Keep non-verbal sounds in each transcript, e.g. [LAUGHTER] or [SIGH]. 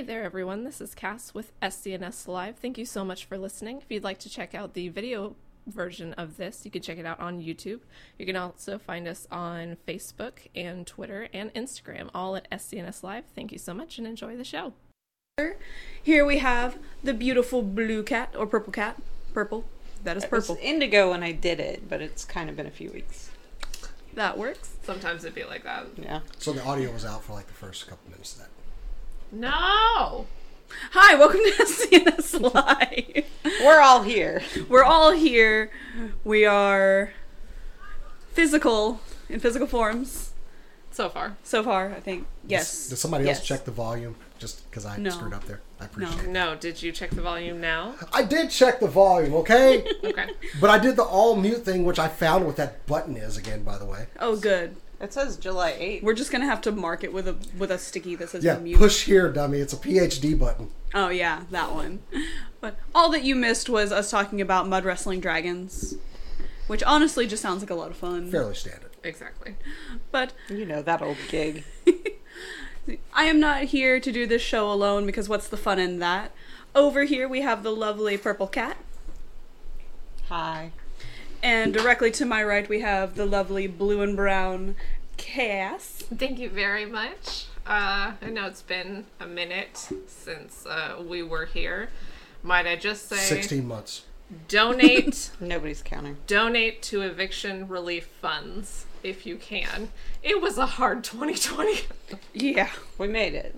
Hey there, everyone. This is Kas with SCNS Live. Thank you so much for listening. If you'd like to check out the video version of this, you can check it out on YouTube. You can also find us on Facebook and Twitter and Instagram, all at SCNS Live. Thank you so much and enjoy the show. Here we have the beautiful blue cat or purple cat. Purple. That is It was purple. indigo when I did it, but it's kind of been a few weeks. That works. Sometimes it'd be like that. Yeah. So the audio was out for like the first couple minutes of that. No! Hi, welcome to [LAUGHS] SCNS Live. We're all here. We're all here. We are physical in physical forms So far. so far. I think yes. Did somebody else check the volume? Just because I No. screwed up there. I appreciate it. No, did you check the volume now? I did check the volume, okay? [LAUGHS] Okay. but I did the all mute thing, which I found what that button is again, by the way. Oh, good. It says July 8th. We're just gonna have to mark it with a with a sticky that says Yeah, mute. push here, dummy. It's a PhD button. Oh yeah, that one. But all that you missed was us talking about mud wrestling dragons, which honestly just sounds like a lot of fun. Fairly standard. Exactly. But You know, that old gig. [LAUGHS] I am not here to do this show alone because what's the fun in that? Over here we have the lovely purple cat, Hi. And directly to my right we have the lovely blue and brown Kas. Thank you very much. Uh, I know it's been a minute since uh, we were here. Might I just say, 16 months. donate, [LAUGHS] Nobody's counting. donate to eviction relief funds if you can. It was a hard 2020. Yeah. We made it.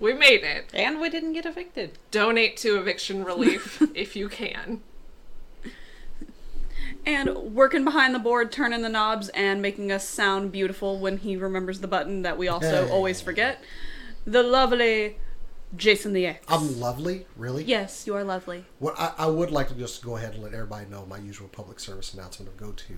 we made it. And we didn't get evicted. Donate to eviction relief [LAUGHS] if you can. And working behind the board, turning the knobs, and making us sound beautiful when he remembers the button that we also Hey. always forget. The lovely Jason the X. I'm lovely, really? yes, you are lovely. What I, I would like to just go ahead and let everybody know my usual public service announcement of go to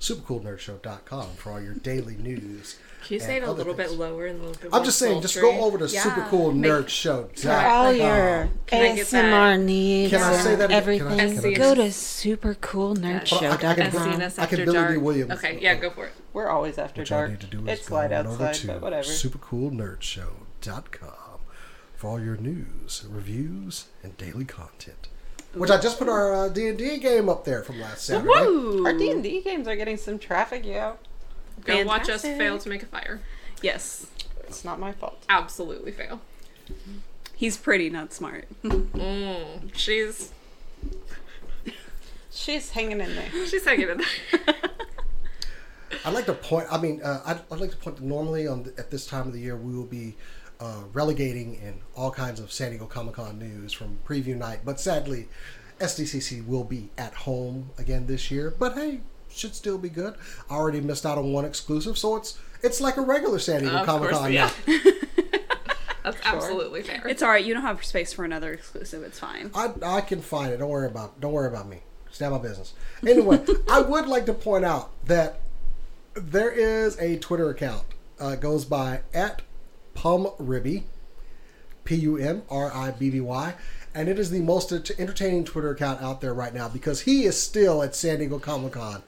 supercoolnerdshow.com for all your daily news. Can you say it a other little bit lower and a little bit I'm just saying, just go over to Yeah. supercoolnerdshow.com. all your Can I get that? ASMR needs Can I say that again? Can I- everything, can I- go to Well, I, I supercoolnerdshow.com. can, SCNS I can Billy dark. D. Williams. Okay, yeah, go for it. We're always after What y'all dark. need to do is It's go light on over outside, to but whatever. supercoolnerdshow.com for all your news, reviews, and daily content. Which I just put our uh, D&D game up there from last Saturday. Woo! Our D&D games are getting some traffic, yeah. Go watch us fail to make a fire. Yes. It's not my fault. Absolutely fail. He's pretty, not smart. [LAUGHS] Mm, she's She's hanging in there. [LAUGHS] she's hanging in there. [LAUGHS] I'd like to point. I mean, uh, I'd, I'd like to point. Normally, on the, at this time of the year, we will be uh, relegating and all kinds of San Diego Comic Con news from preview night. But sadly, SDCC will be at home again this year. But hey, should still be good. I already missed out on one exclusive, so it's it's like a regular San Diego Of Comic Con yeah. now. [LAUGHS] That's absolutely fair. it's alright, you don't have space for another exclusive, it's fine. I, I can find it. Don't worry about don't worry about me. Stay out of my business. Anyway, [LAUGHS] I would like to point out that there is a Twitter account. Uh, goes by at Pumribby, P U M R I B B Y, and it is the most entertaining Twitter account out there right now because he is still at San Diego Comic Con.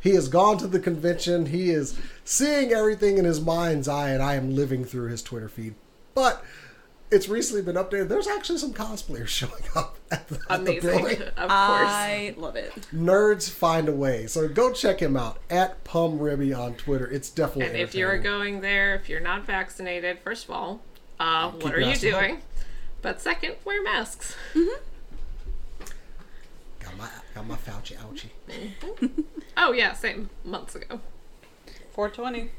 He has gone to the convention. He is seeing everything in his mind's eye, and I am living through his Twitter feed. But it's recently been updated. There's actually some cosplayers [LAUGHS] showing up at the, at the Amazing. building. [LAUGHS] of course. I love it. Nerds find a way. So go check him out at Pum Pumribby on Twitter. It's definitely And if you're going there, if you're not vaccinated, first of all, uh, what are you ass at doing? But second, wear masks. got my got my Fauci ouchie. Oh yeah, same months ago. 420.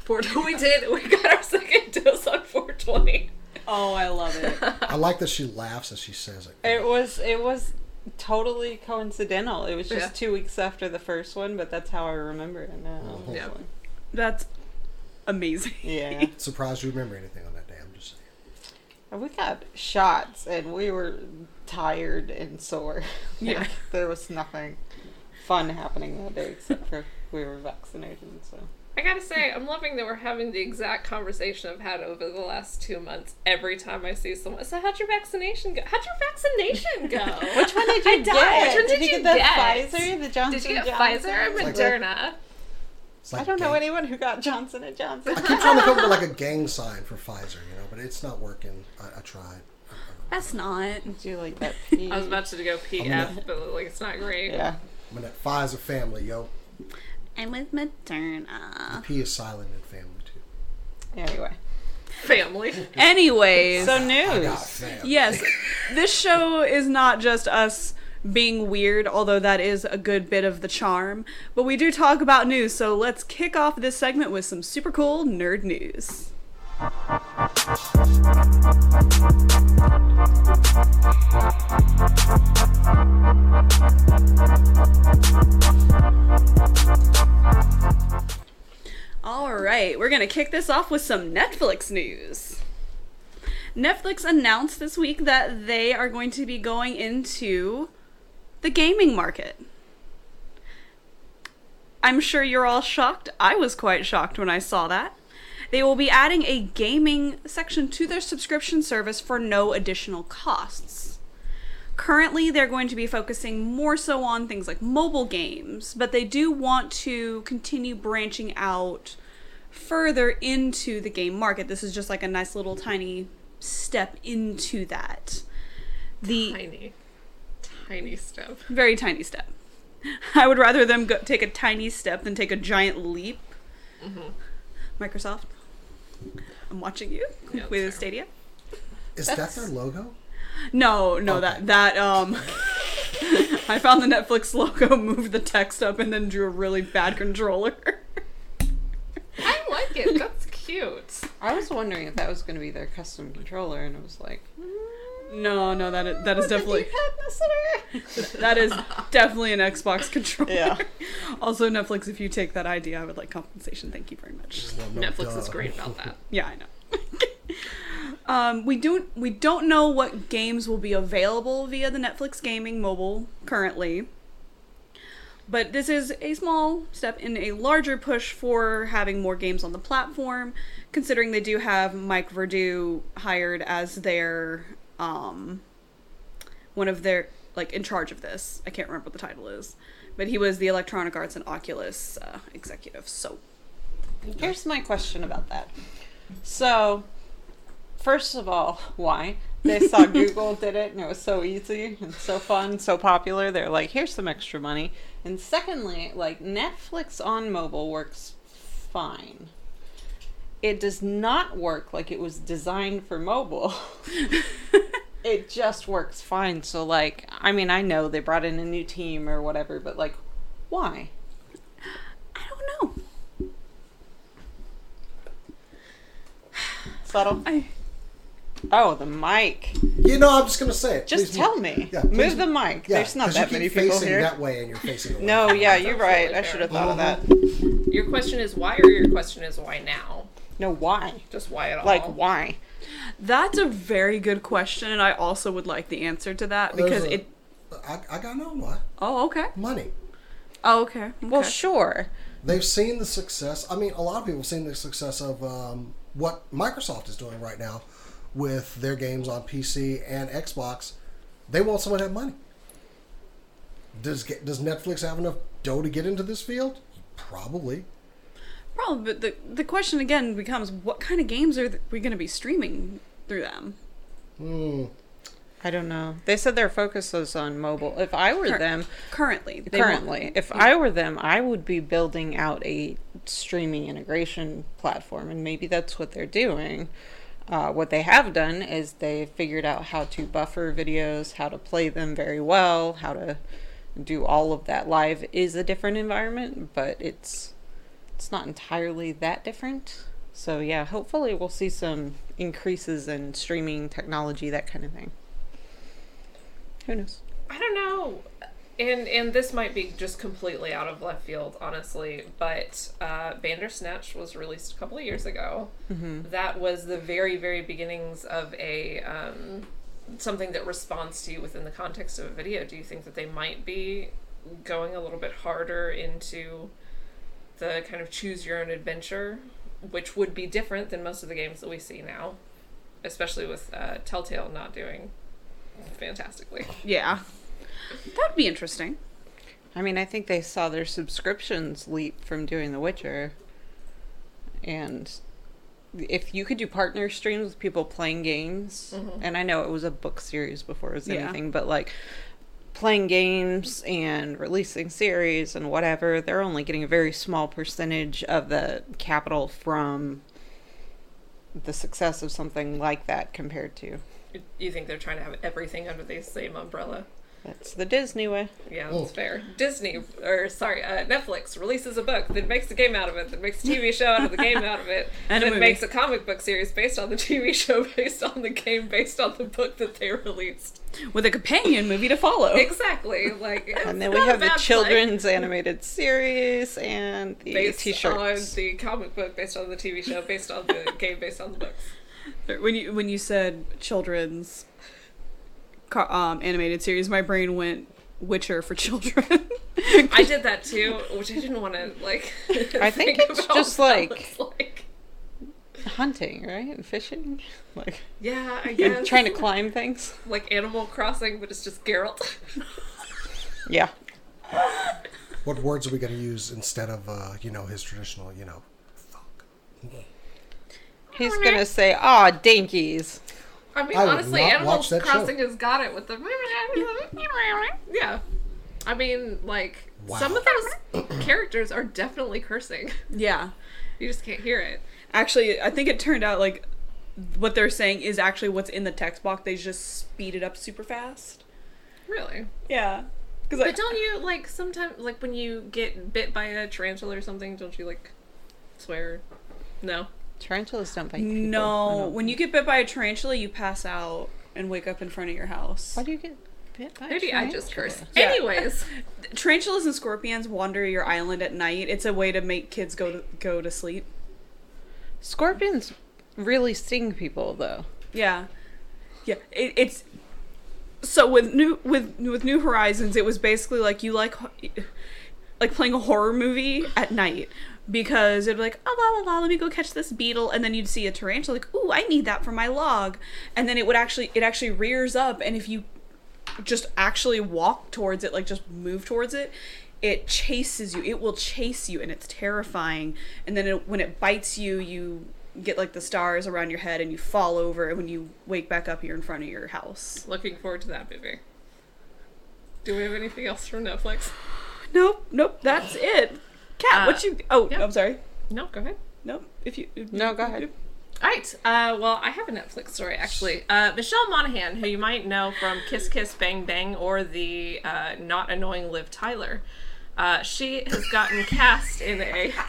420. [LAUGHS] we did. We got our second dose on 420. Oh, I love it. [LAUGHS] I like that she laughs as she says it. It was it was totally coincidental. It was just Yeah. two weeks after the first one, but that's how I remember it now. Uh-huh. Yeah. That's amazing. Yeah. [LAUGHS] Surprised you remember anything on that day. I'm just saying. We got shots and we were tired and sore. [LAUGHS] Yeah. Like, there was nothing fun happening that day except for we were vaccinated. So I gotta say, I'm loving that we're having the exact conversation I've had over the last two months. Every time I see someone, so how'd your vaccination go? How'd your vaccination go? [LAUGHS] which one did you I get? died. Which one did, did you you get the get? Pfizer, the Johnson Did you get Johnson? Pfizer or like- Moderna? It's like I don't know anyone who got Johnson and Johnson. I [LAUGHS] keep trying to come up with like a gang sign for Pfizer, you know, but it's not working. I, I tried. That's not. Do you like that? P? I was about to go I'm gonna- PF, but like it's not great. Yeah. I'm in that Pfizer family, yo. I'm with Moderna. P is silent in family too. Anyway. Family. [LAUGHS] Anyways, So news. yes, this show is not just us being weird, although that is a good bit of the charm, but we do talk about news, so let's kick off this segment with some super cool nerd news. All right, we're going to kick this off with some Netflix news. Netflix announced this week that they are going to be going into the gaming market. I'm sure you're all shocked. I was quite shocked when I saw that. They will be adding a gaming section to their subscription service for no additional costs. Currently, they're going to be focusing more so on things like mobile games, but they do want to continue branching out further into the game market. This is just like a nice little tiny step into that. The Tiny. Tiny step. very tiny step. I would rather them go, take a tiny step than take a giant leap. Mm-hmm. Microsoft, I'm watching you Yeah, with that's fair. Stadia. Is that their logo? No, no, Okay. that that um. [LAUGHS] I found the Netflix logo, [LAUGHS] moved the text up, and then drew a really bad controller. I like it. That's cute. I was wondering if that was going to be their custom controller, and it was like, no, no, that is, that is definitely definitely. [LAUGHS] that is definitely an Xbox [LAUGHS] controller. Yeah. Also, Netflix, if you take that idea, I would like compensation. Thank you very much. Well, no, Netflix is great about that. [LAUGHS] Yeah, I know. um, we don't we don't know what games will be available via the Netflix gaming mobile currently. But this is a small step in a larger push for having more games on the platform, considering they do have Mike Verdu hired as their um one of their like in charge of this. I can't remember what the title is, but he was the Electronic Arts and Oculus uh, executive. So Here's my question about that. So, first of all, why? They saw [LAUGHS] Google did it and it was so easy and so fun, so popular. They're like, here's some extra money. And secondly, like Netflix on mobile works fine. It does not work like it was designed for mobile. [LAUGHS] it just works fine. So, like, I mean, I know they brought in a new team or whatever, but like, why? I don't know. Subtle. I Oh, the mic. You know, I'm just gonna say it. Just Please tell move- me. Yeah, please Move the mic. Yeah, There's not 'cause that you many keep people facing here. that way, and you're facing away. No, yeah, you're right. I should have thought of that. Your question is why, or your question is why now? No, why? Just why at all? Like, why? That's a very good question, and I also would like the answer to that because a- it. I, I got no what Oh, okay. money. Oh, okay. Well, okay. sure. They've seen the success. I mean, a lot of people have seen the success of um, what Microsoft is doing right now with their games on PC and Xbox. They want someone to have money. Does does Netflix have enough dough to get into this field? Probably. Probably, but the the question again becomes: What kind of games are th- we going to be streaming through them? Hmm. I don't know. They said their focus was on mobile. If I were Cur- them, Currently, they want- currently, if I were them, I would be building out a streaming integration platform, and maybe that's what they're doing. Uh, what they have done is they figured out how to buffer videos, how to play them very well, how to do all of that. Live is a different environment, but it's it's not entirely that different. So yeah, hopefully we'll see some increases in streaming technology, that kind of thing. Who knows? I don't know. And and this might be just completely out of left field, honestly. But uh, Bandersnatch was released a couple of years ago. That was the very very beginnings of a um, something that responds to you within the context of a video. Do you think that they might be going a little bit harder into the kind of choose your own adventure, which would be different than most of the games that we see now, especially with uh, Telltale not doing fantastically. Yeah, that'd be interesting. I mean, I think they saw their subscriptions leap from doing The Witcher. And if you could do partner streams with people playing games, and I know it was a book series before it was Yeah. anything, but like playing games and releasing series and whatever, they're only getting a very small percentage of the capital from the success of something like that compared to You think they're trying to have everything under the same umbrella? That's the Disney way. Yeah, Oh. that's fair. Disney, or sorry, uh, Netflix releases a book, then makes a game out of it, then makes a TV show out of the game out of it, [LAUGHS] And a then makes a comic book series based on the TV show, [LAUGHS] based on the game, based on the book that they released. With a companion movie to follow. Exactly. Like, [LAUGHS] And then we have the bad play. children's animated series and the based t-shirts. on the comic book, based on the TV show, based on the game, based on the books. When you when you said children's co- um, animated series, my brain went Witcher for [LAUGHS] children. I did that too, which I didn't want to like. [LAUGHS] I think it's about just like- like. Hunting, right? And fishing. [LAUGHS] Like Yeah, I and guess. trying to climb things. like Animal Crossing, but it's just Geralt. Yeah. What words are we going to use instead of, uh, you know, his traditional, you know, fuck? He's gonna say, "Ah, dinkies." I mean, I honestly, not Animal watch that show. Crossing has got it with the. [LAUGHS] Yeah. I mean, like, some of those [CLEARS THROAT] characters are definitely cursing. [LAUGHS] yeah. You just can't hear it. Actually, I think it turned out like what they're saying is actually what's in the text box. They just speed it up super fast. Really. Yeah. Because But don't you, like, sometimes, like, when you get bit by a tarantula or something, don't you, like, swear? No. Tarantulas don't bite people. No, when you get bit by a tarantula, you pass out and wake up in front of your house. Why do you get bit by a Maybe I just tarantula? cursed. Yeah. Anyways. [LAUGHS] Tarantulas and scorpions wander your island at night. It's a way to make kids go to go to sleep. Scorpions really sting people, though. Yeah, yeah. It, it's so with new with with New Horizons, it was basically like you like like playing a horror movie at night because it'd be like oh la la la let me go catch this beetle and then you'd see a tarantula like ooh I need that for my log and then it would actually it actually rears up and if you just actually walk towards it like just move towards it it chases you it will chase you and it's terrifying and then it, when it bites you you get like the stars around your head and you fall over and when you wake back up you're in front of your house Looking forward to that movie. Do we have anything else from Netflix? [SIGHS] nope nope that's it cat Uh, what you oh yeah. i'm sorry No, go ahead. No, if you if No, you- go ahead. All right. Uh, well, I have a Netflix story actually. Uh, Michelle Monaghan, who you might know from Kiss Kiss Bang Bang or the uh, not annoying Liv Tyler, uh, she has gotten cast in a. [LAUGHS]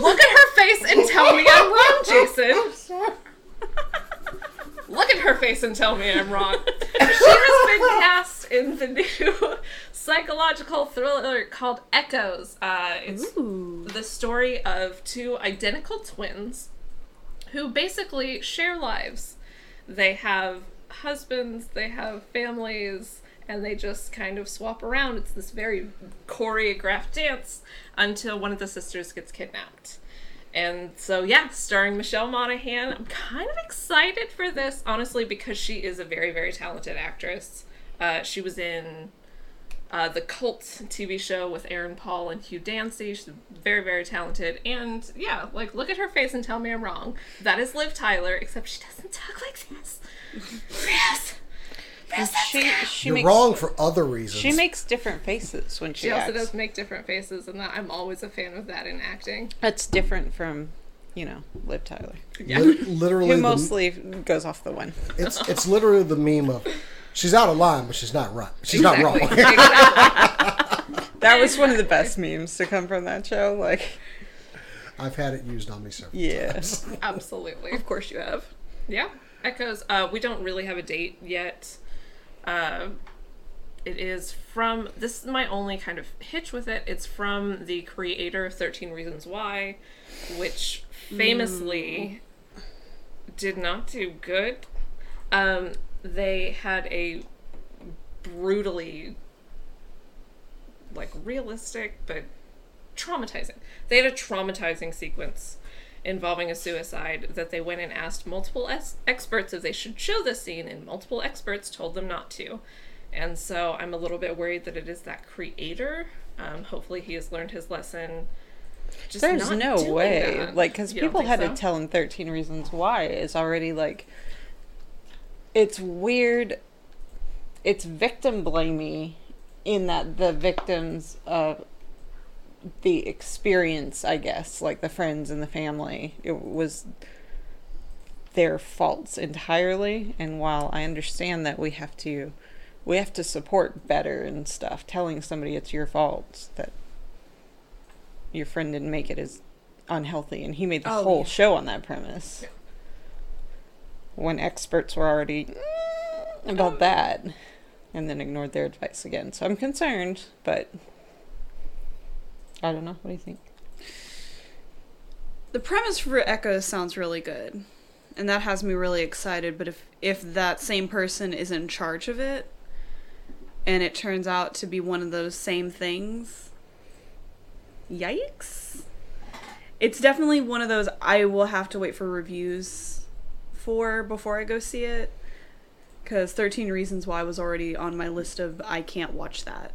Look at her face and tell me I'm wrong, Jason. [LAUGHS] Look at her face and tell me I'm wrong. [LAUGHS] She has been cast in the new psychological thriller called Echoes. Uh, it's Ooh. the story of two identical twins who basically share lives. They have husbands, they have families, and they just kind of swap around. It's this very choreographed dance until one of the sisters gets kidnapped. And so, yeah, starring Michelle Monaghan. I'm kind of excited for this, honestly, because she is a very, very talented actress. Uh, she was in uh, the Cult TV show with Aaron Paul and Hugh Dancy. She's very, very talented. And yeah, like, look at her face and tell me I'm wrong. That is Liv Tyler, except she doesn't talk like this. Yes! Yes, that's She she You're makes wrong for other reasons. she makes different faces when she, She also does make different faces, and that I'm always a fan of that in acting. That's different from, you know, Liv Tyler, Li- literally, who the- mostly goes off the one. it's it's literally the meme of she's out of line, but she's not right. She's not wrong. Exactly. exactly. [LAUGHS] [LAUGHS] That was one of the best memes to come from that show. Like, I've had it used on me several yeah. times. Absolutely. of course you have Yeah, Echoes. Uh, we don't really have a date yet. Uh, it is from. This is my only kind of hitch with it. It's from the creator of Thirteen Reasons Why, which famously did not do good. Um, they had a brutally, like, realistic but traumatizing. They had a traumatizing sequence involving a suicide that they went and asked multiple es- experts if they should show this scene, and multiple experts told them not to. And so I'm a little bit worried that it is that creator. Um, hopefully, he has learned his lesson. Just There's no way. that. Like, because people had so? to tell him 13 Reasons Why is already like. It's weird. It's victim blaming in that the victims of the experience, I guess, like the friends and the family, it was their faults entirely. And while I understand that we have to. We have to support better and stuff. Telling somebody it's your fault that your friend didn't make it is unhealthy and he made the Oh, whole yeah. show on that premise Yeah. when experts were already "Mm," about that and then ignored their advice again so i'm concerned but i don't know what do you think The premise for Echo sounds really good, and that has me really excited. But if if that same person is in charge of it, and it turns out to be one of those same things, yikes! It's definitely one of those I will have to wait for reviews for before I go see it. Because 13 Reasons Why was already on my list of I can't watch that.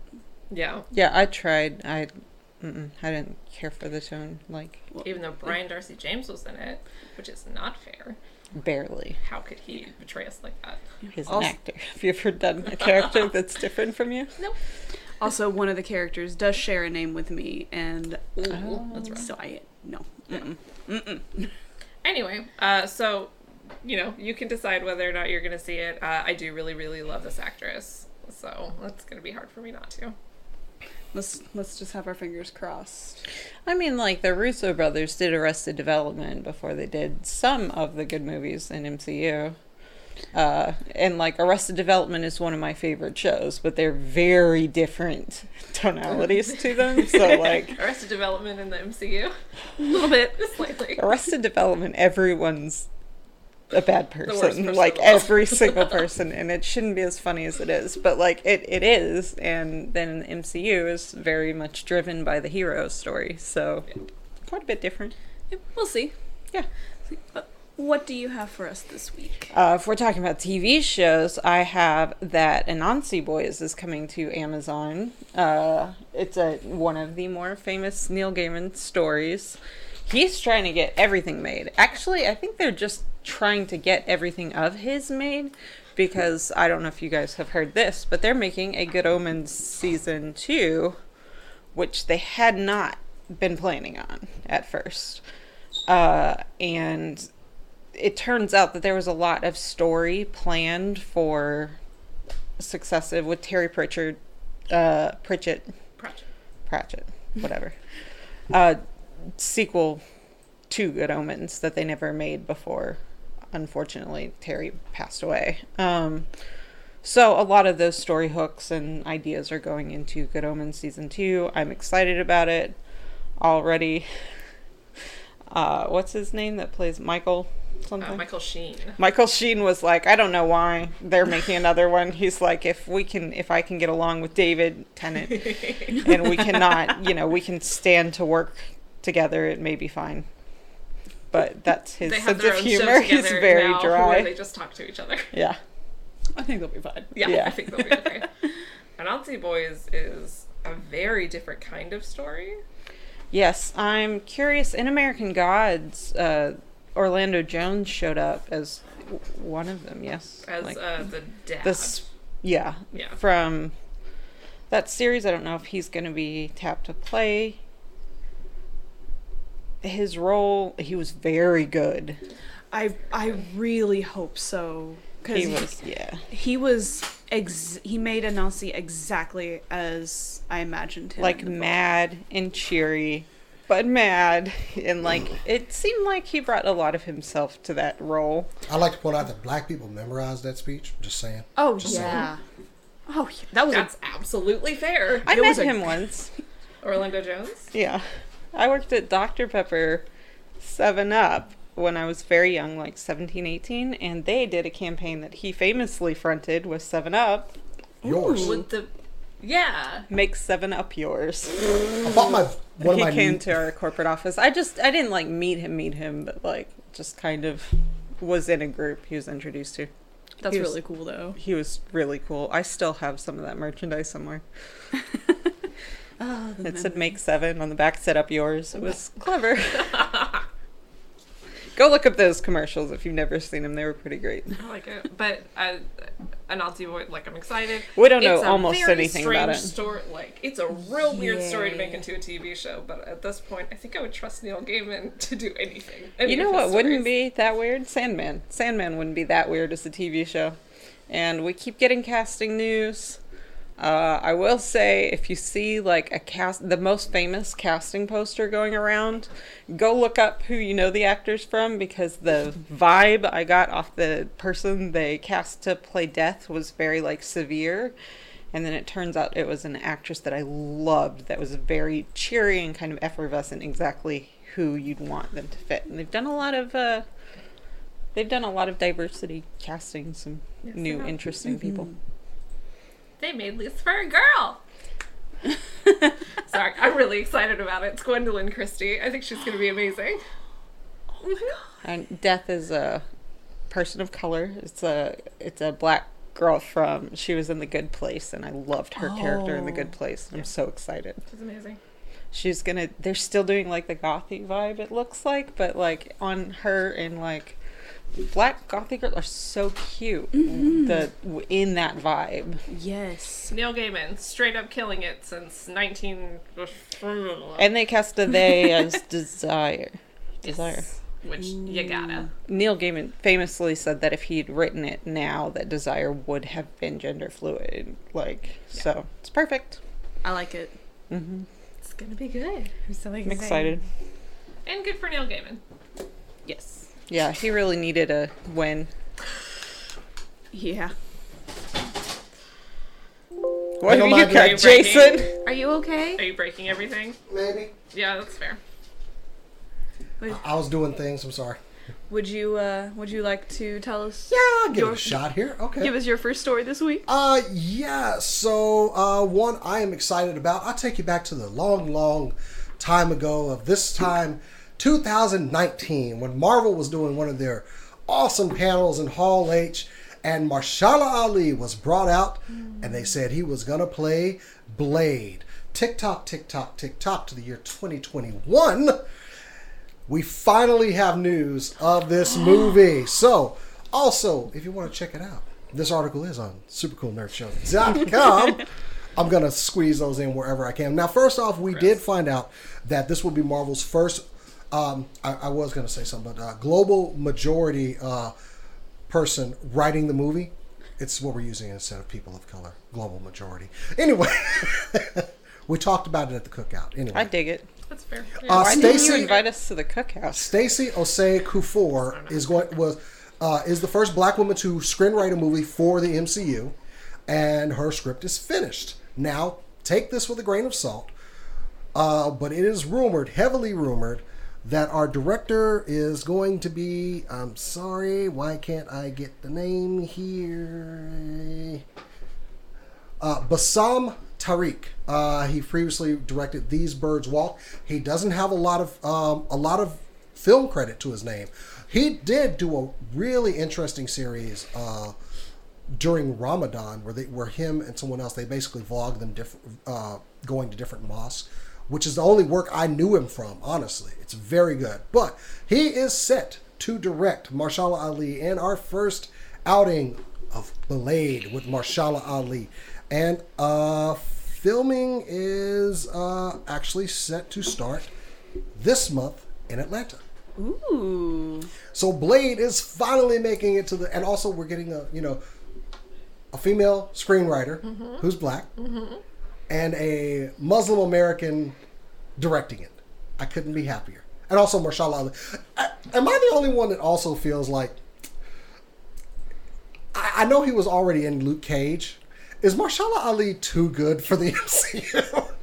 Yeah. yeah i tried i mm-mm, i didn't care for the tone like Even though Brian Darcy James was in it, which is not fair. barely How could he betray us like that? he's Also- an actor have you ever done a character [LAUGHS] that's different from you Nope. Also, one of the characters does share a name with me, and Ooh, that's rough. so I no. Mm-mm. Mm-mm. [LAUGHS] Anyway, uh, so you know you can decide whether or not you're going to see it. Uh, I do really, really love this actress, so it's going to be hard for me not to. Let's let's just have our fingers crossed. I mean, like the Russo brothers did Arrested Development before they did some of the good movies in MCU. Uh, and like Arrested Development is one of my favorite shows, but they're very different [LAUGHS] tonalities to them. So [LAUGHS] like Arrested Development in the MCU, A little bit. slightly. Arrested Development, everyone's a bad person, person like in the world. every single [LAUGHS] person, and it shouldn't be as funny as it is, but like it, it is. And then the MCU is very much driven by the hero story, so quite a bit different. Yep, we'll see. Yeah. Uh, What do you have for us this week? Uh, if we're talking about TV shows, I have that Anansi Boys is coming to Amazon. Uh, it's a one of the more famous Neil Gaiman stories. He's trying to get everything made. Actually, I think they're just trying to get everything of his made because I don't know if you guys have heard this, but they're making a Good Omens season two, which they had not been planning on at first. Uh, and it turns out that there was a lot of story planned for successive with Terry Pritchard, uh, Pritchett, Project. Pratchett, whatever, uh, sequel to Good Omens that they never made before. Unfortunately, Terry passed away. Um, so a lot of those story hooks and ideas are going into Good Omens season two. I'm excited about it already. Uh, what's his name that plays Michael? Something. Uh, Michael Sheen. Michael Sheen was like, I don't know why they're making another one. He's like, if we can, if I can get along with David Tennant, [LAUGHS] and we cannot, you know, we can stand to work together, it may be fine. But that's his They have sense their of own humor. show [LAUGHS] He's together very now dry. where they just talk to each other. Yeah. I think they'll be fine. Yeah, Yeah. I think they'll be okay. [LAUGHS] Anansi Boys is a very different kind of story. Yes, I'm curious. In American Gods, uh, Orlando Jones showed up as w- one of them. Yes, As Like, uh, the dad. this, yeah, Yeah. from that series. I don't know if he's going to be tapped to play his role. He was very good. I I really hope so because He was, yeah. he was ex- he made Anansi exactly as I imagined him. like in the book. mad and cheery, but mad, and like mm. it seemed like he brought a lot of himself to that role. I'd like to point out that black people memorized that speech. Just saying. Oh Just yeah. Oh, yeah. that was a That's absolutely fair. I It met was a- him once. [LAUGHS] Orlando Jones. Yeah, I worked at Dr Pepper, Seven Up when I was very young, like 17, 18, and they did a campaign that he famously fronted with Seven Up. Yours. With the yeah. Make Seven Up yours. I bought my one of he my came to our corporate office. I just I didn't like meet him, meet him, but like just kind of was in a group he was introduced to. That's was- really cool though. He was really cool. I still have some of that merchandise somewhere. [LAUGHS] Oh, It said "Make Seven on the back. Set up yours. It was [LAUGHS] clever. Go look up those commercials if you've never seen them. They were pretty great. I like it, but I, and I'll do it. Like I'm excited. We don't know It's a almost very anything strange about it. Story, like it's a real weird story to make into a TV show. But at this point, I think I would trust Neil Gaiman [LAUGHS] to do anything. any You know what his wouldn't be that weird? Sandman. Sandman wouldn't be that weird as a TV show. And we keep getting casting news. Uh, I will say, if you see like a cast, the most famous casting poster going around, go look up who you know the actors from because the vibe I got off the person they cast to play Death was very like severe. And then it turns out it was an actress that I loved that was very cheery and kind of effervescent, exactly who you'd want them to fit. And they've done a lot of uh, they've done a lot of diversity casting, some Yes, new interesting people. They made Lucifer a girl. [LAUGHS] Sorry, I'm really excited about it. It's Gwendoline Christie. I think she's going to be amazing. [GASPS] Oh my god! And Death is a person of color. It's a it's a black girl from she was in the Good Place, and I loved her character in the Good oh. Place. I'm so excited. She's amazing. She's gonna. They're still doing like the gothy vibe. It looks like, but like on her and like black gothy girls are so cute. The in that vibe. Yes. Neil Gaiman, straight up killing it since 19. And they cast a they as [LAUGHS] Desire. Desire. Yes, Which you gotta. Neil Gaiman famously said that if he'd written it now, that Desire would have been gender fluid. Like, so it's perfect. I like it. hmm It's gonna be good. I'm so I'm excited. And good for Neil Gaiman. Yes. Yeah, he really needed a win. Yeah. What have don't you mind got, you Jason? breaking. Are you okay? Are you breaking everything? Maybe. Yeah, that's fair. I was doing things. I'm sorry. Would you uh would you like to tell us Yeah, I'll give it Your- a shot here. Okay. give us your first story this week? Uh, yeah. So, uh, one I am excited about. I'll take you back to the long, long time ago of this time, 2019, when Marvel was doing one of their awesome panels in Hall H, and Mahershala Ali was brought out, and they said he was gonna play Blade. Tick tock, tick tock, tick tock to the year 2021 we finally have news of this [GASPS] movie. So, also, if you want to check it out, this article is on supercoolnerdshow.com. [LAUGHS] I'm going to squeeze those in wherever I can. Now, first off, we did find out that this will be Marvel's first, um, I, I was going to say something, but uh, global majority uh, person writing the movie. It's what we're using instead of people of color, global majority. Anyway, [LAUGHS] we talked about it at the cookout. Anyway, I dig it. That's fair. Uh, Why didn't you invite us to the cookout? Stacy Osei-Kuffour is going was uh, is the first black woman to screenwrite a movie for the MCU, and her script is finished. Now, take this with a grain of salt, uh, but it is rumored, heavily rumored, that our director is going to be. I'm sorry, why can't I get the name here? Uh, Bassam Tariq. Uh, he previously directed These Birds Walk. He doesn't have a lot of um, a lot of film credit to his name. He did do a really interesting series uh, during Ramadan, where they where him and someone else they basically vlogged them different uh, going to different mosques, which is the only work I knew him from. Honestly, it's very good. But he is set to direct Mahershala Ali in our first outing of Blade with Mahershala Ali, and uh, filming is uh, actually set to start this month in Atlanta. Ooh. So Blade is finally making it to the, and also we're getting a you know a female screenwriter who's black and a Muslim American directing it. I couldn't be happier. And also Mahershala Ali. I, am I the only one that also feels like I, I know he was already in Luke Cage. Is Mahershala Ali too good for the [LAUGHS] MCU?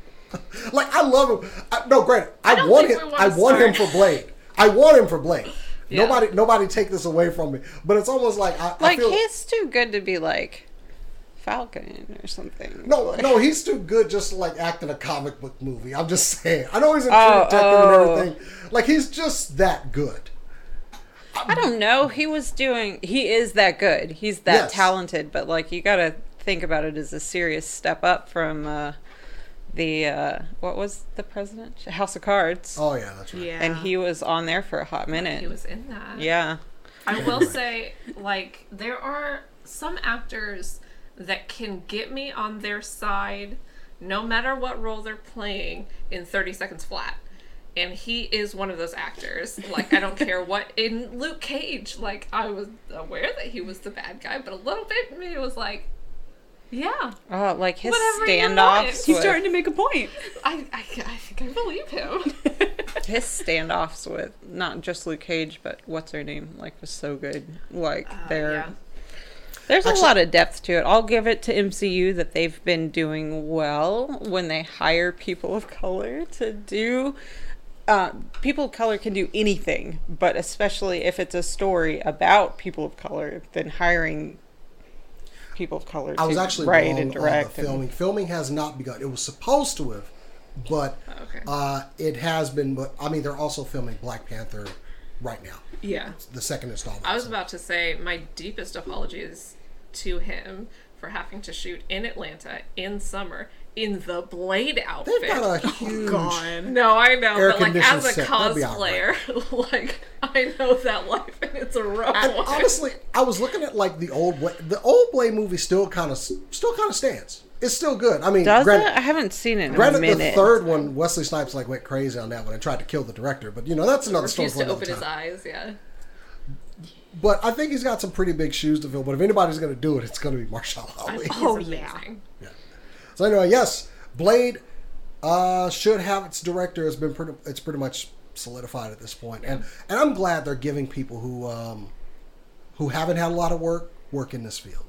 like I love him. I, no, granted, I, don't want him. wanna I want him for Blade. I want him for Blade. Yeah. Nobody, nobody take this away from me. But it's almost like I, I Like feel. he's too good to be like Falcon or something. No, no, he's too good just to, like acting a comic book movie. I'm just saying. I know he's a true Oh, detective oh. and everything. Like he's just that good. I don't know. He was doing. He is that good. He's that Yes. talented. But like, you got to think about it as a serious step up from uh, the uh, what was the president House of Cards, Oh yeah, that's right. Yeah. and he was on there for a hot minute. He was in that. yeah. I will say, like, there are some actors that can get me on their side no matter what role they're playing in 30 seconds flat. And he is one of those actors. Like, I don't care what. [LAUGHS] In Luke Cage, like, I was aware that he was the bad guy, but a little bit of me was like, yeah, Oh, like his Whatever you standoffs. He's with, starting to make a point. I, I, I think I believe him. [LAUGHS] his standoffs with not just Luke Cage, but what's her name? Like was so good. Like uh, they're yeah. There's Actually- a lot of depth to it. I'll give it to MCU that they've been doing well when they hire people of color to do. Uh, people of color can do anything, but especially if it's a story about people of color, then hiring people of color I was to actually write wrong and direct. and- filming. Filming has not begun. It was supposed to have, but Okay. uh, it has been. But I mean, they're also filming Black Panther right now, Yeah. the second installment. I was about to say my deepest apologies to him for having to shoot in Atlanta in summer in the Blade outfit. They've got a oh, huge. no, I know, Air but like as a set, cosplayer, [LAUGHS] like I know that life and it's a rough And one. honestly, I was looking at like the old the old Blade movie still kind of still kind of stands. It's still good. I mean, Does granted, it? I haven't seen it in a granted the third one, Wesley Snipes like went crazy on that one and tried to kill the director. But you know that's another story refused for to another open his eyes. Yeah, But I think he's got some pretty big shoes to fill. But if anybody's going to do it, it's going to be Marshall [LAUGHS] Ali. Oh, He's yeah. amazing. So anyway, yes, Blade uh, should have its director. Has been pretty. It's pretty much solidified at this point, and and I'm glad they're giving people who um, who haven't had a lot of work work in this field.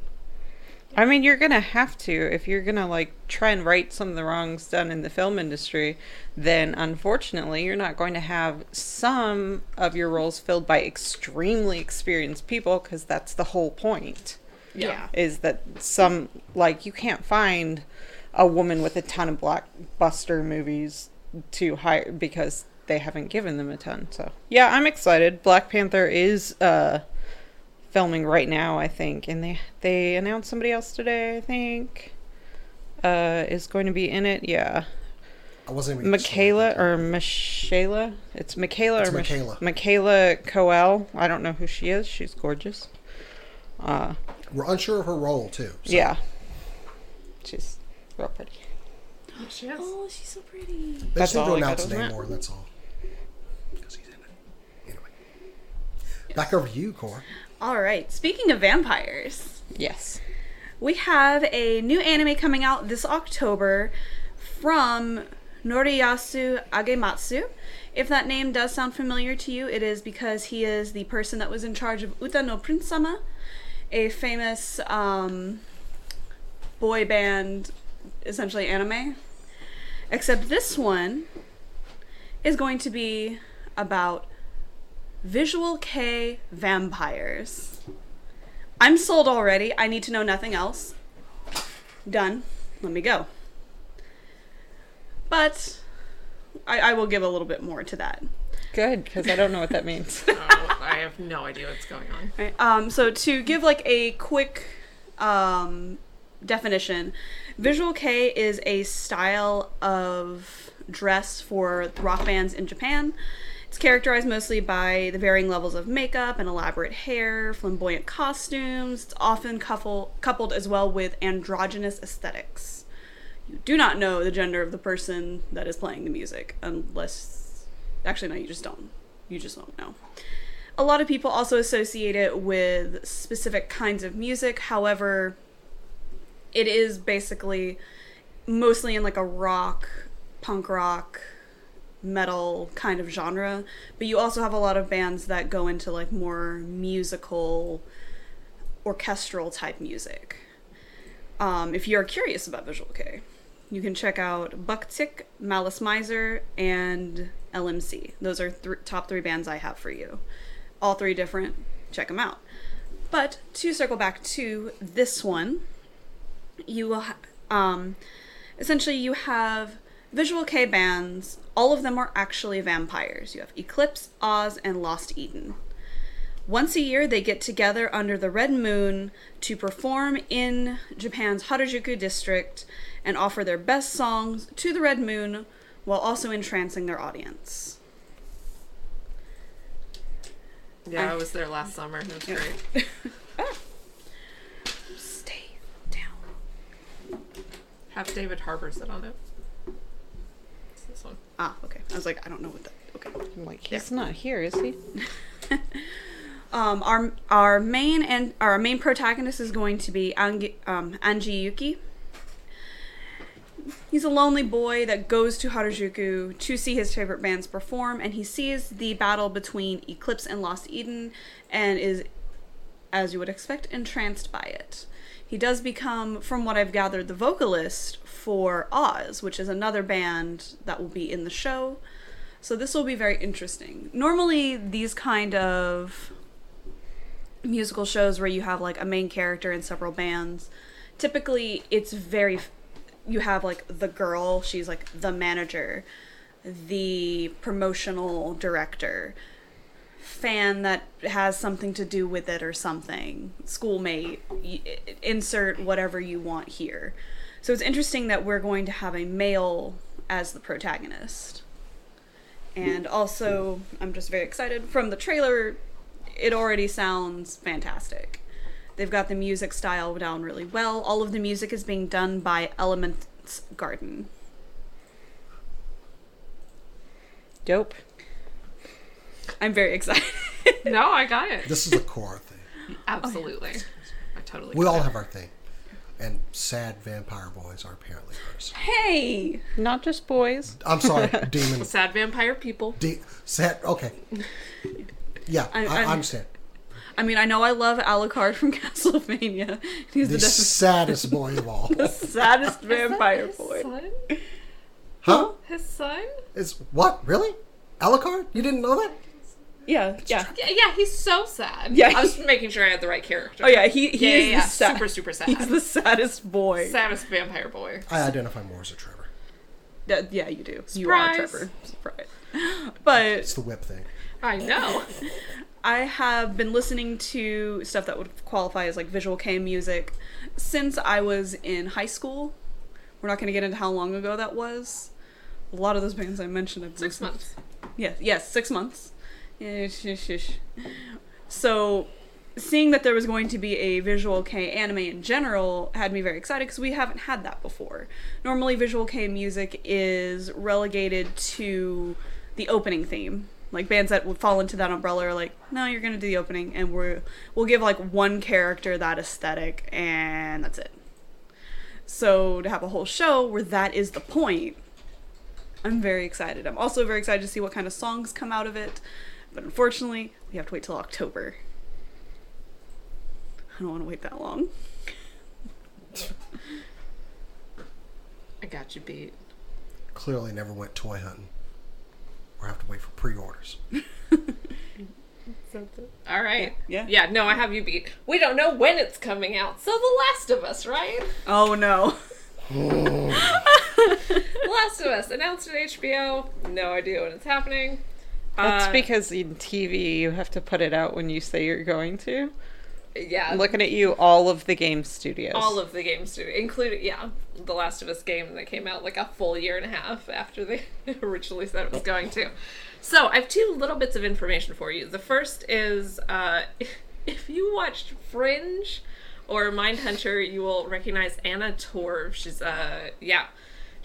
I mean, you're gonna have to if you're gonna like try and right some of the wrongs done in the film industry. Then, unfortunately, you're not going to have some of your roles filled by extremely experienced people because that's the whole point. Yeah. Is that some like you can't find a woman with a ton of blockbuster movies to hire because they haven't given them a ton. So yeah, I'm excited. Black Panther is uh filming right now, I think, and they they announced somebody else today. I think uh, is going to be in it. Yeah, I wasn't even Michaela or Michaela. It's Michaela It's or Mich- Michaela. Michaela Coel. I don't know who she is. She's gorgeous. Uh, We're unsure of her role too. so- yeah, she's real pretty. She is. Oh, she's so pretty. They That's just need to all I announce the name that. more. That's all. 'Cause he's in it. Anyway, back over to you, Cora. All right. Speaking of vampires, Yes. we have a new anime coming out this October from Noriyasu Agematsu. If that name does sound familiar to you, it is because he is the person that was in charge of Uta no Prince Sama, a famous um, boy band, essentially anime. Except this one is going to be about visual kei vampires. I'm sold already. I need to know nothing else. Done. Let me go. But I, I will give a little bit more to that. Good, because I don't know what that means. [LAUGHS] Oh, I have no idea what's going on. Right. Um, so to give like a quick um, definition, visual kei is a style of dress for rock bands in Japan. It's characterized mostly by the varying levels of makeup and elaborate hair, flamboyant costumes. It's often couple, coupled as well with androgynous aesthetics. You do not know the gender of the person that is playing the music unless. Actually, no, you just don't. You just don't know. A lot of people also associate it with specific kinds of music. However, it is basically mostly in like a rock, punk rock, metal kind of genre. But you also have a lot of bands that go into like more musical, orchestral type music. Um, if you're curious about Visual Kei, you can check out Buck-Tick, Malice Miser, and LMC. Those are th- top three bands I have for you. All three different. Check them out. But to circle back to this one, you will ha- um, essentially you have visual kei bands. All of them are actually vampires. You have Eclipse, Oz, and Lost Eden. Once a year, they get together under the red moon to perform in Japan's Harajuku district and offer their best songs to the red moon while also entrancing their audience. Yeah, I- I was there last summer. It was Yeah. great. [LAUGHS] Ah. Stay down. Have David Harbour sit on it. It's this one. Ah, okay. I was like, I don't know what that. Okay. I'm like, he's not here, is he? [LAUGHS] Um, our our main and our main protagonist is going to be Angi, um, Anji Yuki. He's a lonely boy that goes to Harajuku to see his favorite bands perform, and he sees the battle between Eclipse and Lost Eden, and is, as you would expect, entranced by it. He does become, from what I've gathered, the vocalist for Oz, which is another band that will be in the show. So this will be very interesting. Normally, these kind of musical shows where you have like a main character and several bands, typically it's very you have like the girl, she's like the manager, the promotional director, fan that has something to do with it or something, schoolmate, insert whatever you want here. So it's interesting that we're going to have a male as the protagonist. And also, I'm just very excited. From the trailer, it already sounds fantastic. They've got the music style down really well. All of the music is being done by Elements Garden. Dope. I'm very excited. No, I got it. This is a core thing. Absolutely. Oh, I totally. We all it. have our thing. And sad vampire boys are apparently hers. hey! Not just boys. I'm sorry, [LAUGHS] demon. sad vampire people. De- sad. Okay. Yeah, [LAUGHS] I, I- I, understand. I mean, I know I love Alucard from [LAUGHS] Castlevania. He's The the, saddest boy of all. The saddest vampire His boy. son? Huh? His son? Is what? Really? Alucard? You didn't know that? Yeah, yeah. Yeah, yeah, he's so sad. Yeah, I was making sure I had the right character. Oh yeah, he he yeah, is yeah, yeah. sad, super, super [LAUGHS] sad. He's the saddest boy. saddest vampire boy. I identify more as a Trevor. Yeah, yeah, you do. You are Surprise. Trevor. Surprise. But It's the whip thing. I know. [LAUGHS] I have been listening to stuff that would qualify as like visual kei music since I was in high school. We're not going to get into how long ago that was. A lot of those bands I mentioned, I've Six listened- months. Yes, yes, six months. So, seeing that there was going to be a visual kei anime in general had me very excited because we haven't had that before. Normally, visual kei music is relegated to the opening theme. Like bands that would fall into that umbrella are like, no, you're gonna do the opening, and we're we'll give like one character that aesthetic, and that's it. So to have a whole show where that is the point, I'm very excited. I'm also very excited to see what kind of songs come out of it. But unfortunately, we have to wait till October. I don't want to wait that long. I got you beat. Clearly never went toy hunting. Or have to wait for pre-orders. [LAUGHS] All right. Yeah. Yeah, no, I have you beat. We don't know when it's coming out. So The Last of Us, right? Oh no. [LAUGHS] Oh. The Last of Us announced at HBO. No idea when it's happening. That's Uh, because in TV you have to put it out when you say you're going to. yeah, I'm looking at you, all of the game studios. all of the game studios, including yeah, the Last of Us game that came out like a full year and a half after they [LAUGHS] originally said it was going to. So I have two little bits of information for you. The first is uh, [LAUGHS] if you watched Fringe or Mindhunter, you will recognize Anna Torv. She's uh yeah.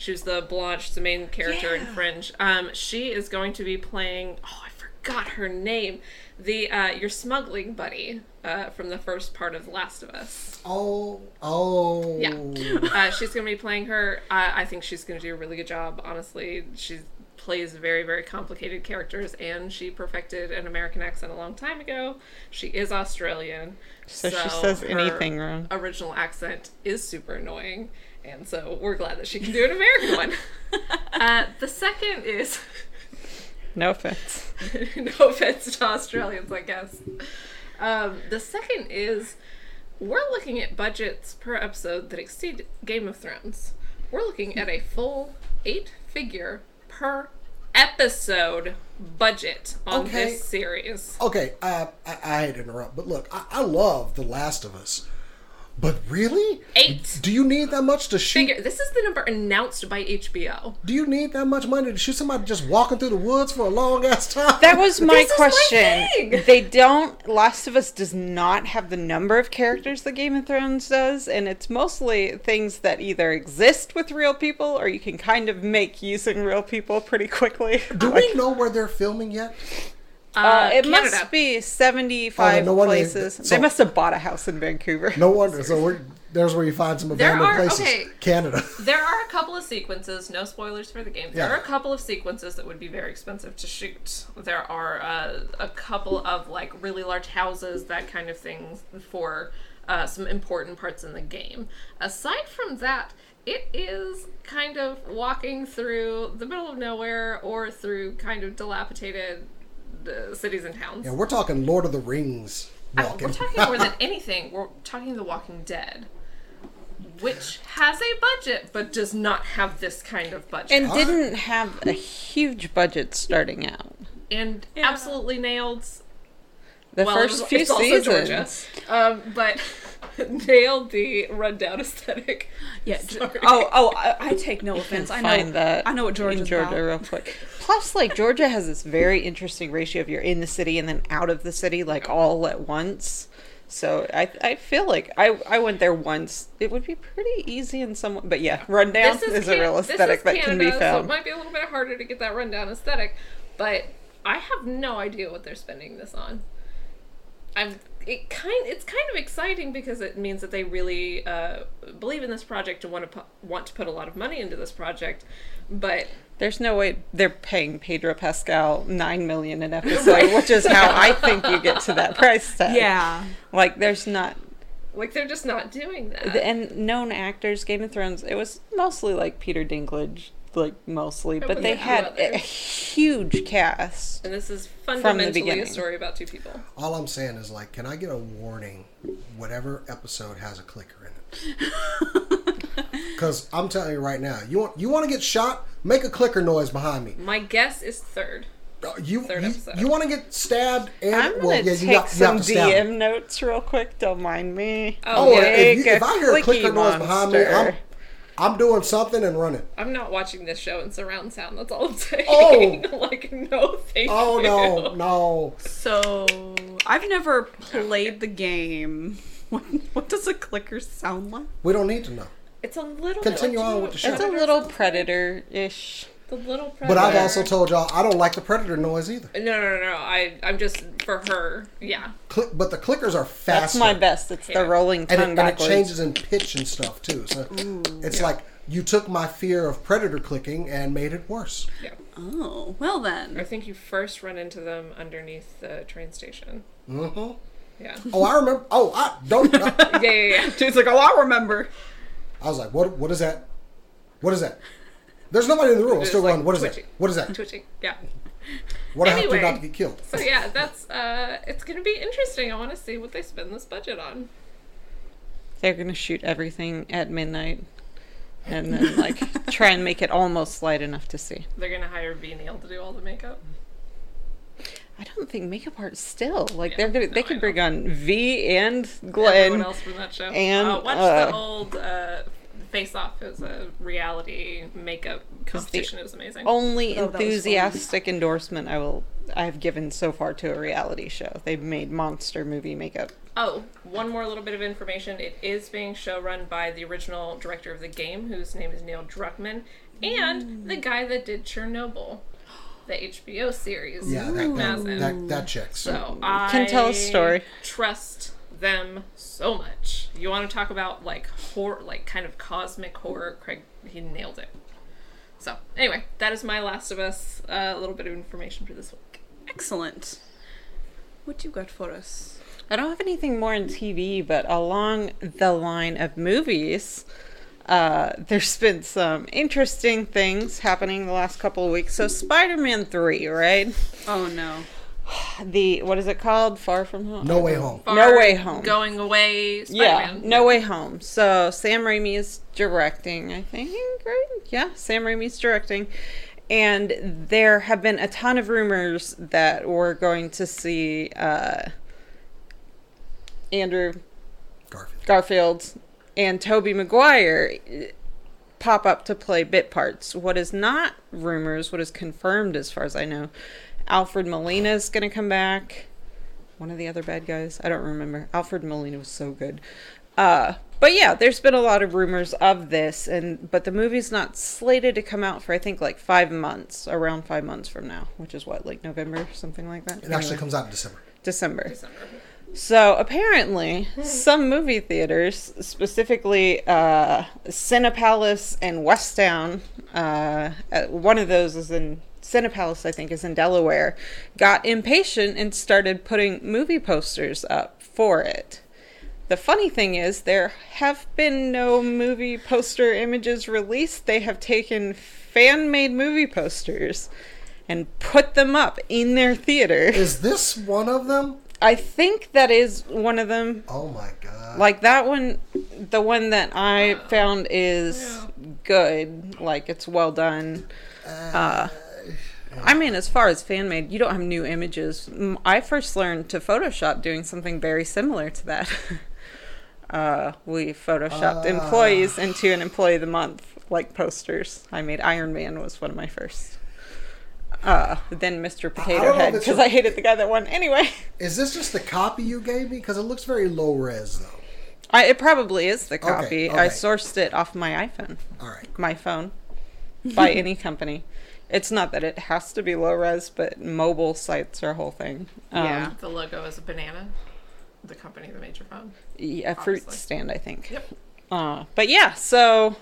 She was the blonde, she's the main character in Fringe. Um, she is going to be playing oh I forgot her name. The uh, your smuggling buddy uh, from the first part of The Last of Us. Oh, oh. Yeah. Uh, she's going to be playing her. I I think she's going to do a really good job. Honestly, she plays very, very complicated characters, and she perfected an American accent a long time ago. She is Australian, so, she says her anything wrong. Original accent is super annoying, and so we're glad that she can do an American one. [LAUGHS] uh, the second is. No offense. [LAUGHS] no offense to Australians, I guess. Um, the second is we're looking at budgets per episode that exceed Game of Thrones. We're looking at a full eight figure per episode budget on Okay. this series. Okay, uh, I, I hate to interrupt, but look, I, I love The Last of Us. But really? Eight. Do you need that much to shoot? Figure this is the number announced by HBO. Do you need that much money to shoot somebody just walking through the woods for a long ass time? That was my This is my question. thing. They don't. Last of Us does not have the number of characters that Game of Thrones does, and it's mostly things that either exist with real people or you can kind of make using real people pretty quickly. Do [LAUGHS] Like, we know where they're filming yet? Uh, it Canada. must be seventy-five Oh, no wonder they- places. so- they must have bought a house in Vancouver. No wonder. So we're, there's where you find some abandoned are- places. okay. Canada. There are a couple of sequences, no spoilers for the game. There Yeah. are a couple of sequences that would be very expensive to shoot. There are uh, a couple of like really large houses, that kind of thing for uh, some important parts in the game. Aside from that, it is kind of walking through the middle of nowhere or through kind of dilapidated uh, cities and towns. Yeah, we're talking Lord of the Rings I- walking. We're talking more than [LAUGHS] anything. We're talking The Walking Dead, which has a budget but does not have this kind of budget, and didn't have a huge budget starting out. and Yeah. absolutely nailed. The well, first was- few it's seasons. Georgia, um, but [LAUGHS] nailed the rundown aesthetic. Yeah. Sorry. Oh, oh, I, I take no offense. I know. find that I know what in Georgia's Georgia about. real quick. Plus, like Georgia has this very interesting ratio of you're in the city and then out of the city, like all at once. So I I feel like I I went there once. It would be pretty easy in some, but yeah, rundown is, a Can- real this aesthetic is that can be Canada, So it found. might be a little bit harder to get that rundown aesthetic, but I have no idea what they're spending this on. I'm it kind it's kind of exciting because it means that they really uh, believe in this project and want to pu- want to put a lot of money into this project, but There's no way they're paying Pedro Pascal nine million an [LAUGHS] episode, which is how I think you get to that [LAUGHS] price tag. Yeah. like there's not like they're just not doing that. and known actors. Game of Thrones. It was mostly like Peter Dinklage, like mostly, but was they a had a huge cast. and this is fundamentally a story about two people. All I'm saying is like, can I get a warning? Whatever episode has a clicker in it. [LAUGHS] Because I'm telling you right now, you want you want to get shot, make a clicker noise behind me. My guess is third. Uh, You Third you, episode. you want to get stabbed and I'm gonna well, yeah, take you got, some have DM notes real quick. Don't mind me. Oh, Oh, yeah. if, you, if I hear a clicker noise behind me, I'm monster. I'm doing something and running. I'm not watching this show in surround sound. That's all I'm saying. Oh. [LAUGHS] like no, thank Oh you. no, no. So I've never played the game. [LAUGHS] What, what does a clicker sound like? We don't need to know. It's a little. Continue bit like, on with the show. It's a little predator-ish. The little predator. But I've also told y'all I don't like the predator noise either. No, no, no, no. I, I'm just for her. Yeah. Click, but the clickers are faster. That's my best. It's Yeah. the rolling and tongue it, and it changes in pitch and stuff too. So it's like you took my fear of predator clicking and made it worse. Yeah. Oh, well then. I think you first run into them underneath the train station. hmm Yeah. Oh, I remember. Oh, I don't. [LAUGHS] yeah, yeah, yeah. Dude's like, oh, I remember. I was like, what? What is that? What is that? There's nobody in the room. I'm still like going. What is that? twitching. What is that? [LAUGHS] Twitching. Yeah. [LAUGHS] What do I have to do not to get killed? So yeah, that's uh, it's gonna be interesting. I want to see what they spend this budget on. They're gonna shoot everything at midnight, and then like [LAUGHS] try and make it almost light enough to see. They're gonna hire Ve Neill to do all the makeup. I don't think makeup art still like Yeah, they're gonna. no, they could bring on V and Everyone Glenn. else from that show. and, uh, watch uh, the old uh, Face Off. It was a reality makeup competition. It was amazing. Only Oh, that was fun. enthusiastic endorsement I will. I've given so far to a reality show. They've made monster movie makeup. Oh, one more little bit of information. It is being show run by the original director of the game, whose name is Neil Druckmann, and mm. the guy that did Chernobyl, the HBO series. Yeah, that that, that, that checks. So I Can tell a story. Trust them so much. You want to talk about like horror, like kind of cosmic horror? Craig, he nailed it. So anyway, that is my Last of Us. A little bit of information for this week. Excellent. What do you got for us? I don't have anything more in TV, but along the line of movies, uh, there's been some interesting things happening the last couple of weeks. So, Spider Man 3, right? Oh no. [SIGHS] The, what is it called? Far From Home? No way home. No Way Home. Going away. Yeah, Spider-Man. No Way Home. So, Sam Raimi is directing, I think, right? Yeah, Sam Raimi's directing. and there have been a ton of rumors that we're going to see uh, Andrew Garfield. Garfield and Tobey Maguire uh, pop up to play bit parts. What is not rumors, what is confirmed as far as I know, Alfred Molina is going to come back. One of the other bad guys, I don't remember. Alfred Molina was so good. Uh, but yeah, there's been a lot of rumors of this, and but the movie's not slated to come out for I think like five months, around five months from now, which is what like November, something like that. It actually comes out in December. December. December. So apparently, some movie theaters, specifically uh, Cinepalace and Westtown, uh, uh, one of those is in Cinepalace, I think, is in Delaware, got impatient and started putting movie posters up for it. The funny thing is, there have been no movie poster images released. They have taken fan made movie posters and put them up in their theater. Is this one of them? I think that is one of them. Oh my god! Like that one, the one that I found is good. Like it's well done. Uh, I mean, as far as fan made, you don't have new images. I first learned to Photoshop doing something very similar to that. [LAUGHS] uh, we photoshopped employees into an employee of the month, like posters. I made Iron Man was one of my first. Uh, then Mr. Potato Head because I hated the guy that won. Anyway. [LAUGHS] Is this just the copy you gave me? Because it looks very low res, though. I, it probably is the copy. I okay. sourced it off my iPhone, All right. my phone, by any company. It's not that it has to be low res, but mobile sites are a whole thing. Um, yeah, the logo is a banana. The company the major phone. yeah, a fruit Obviously. stand, I think. Yep. Uh, but yeah, so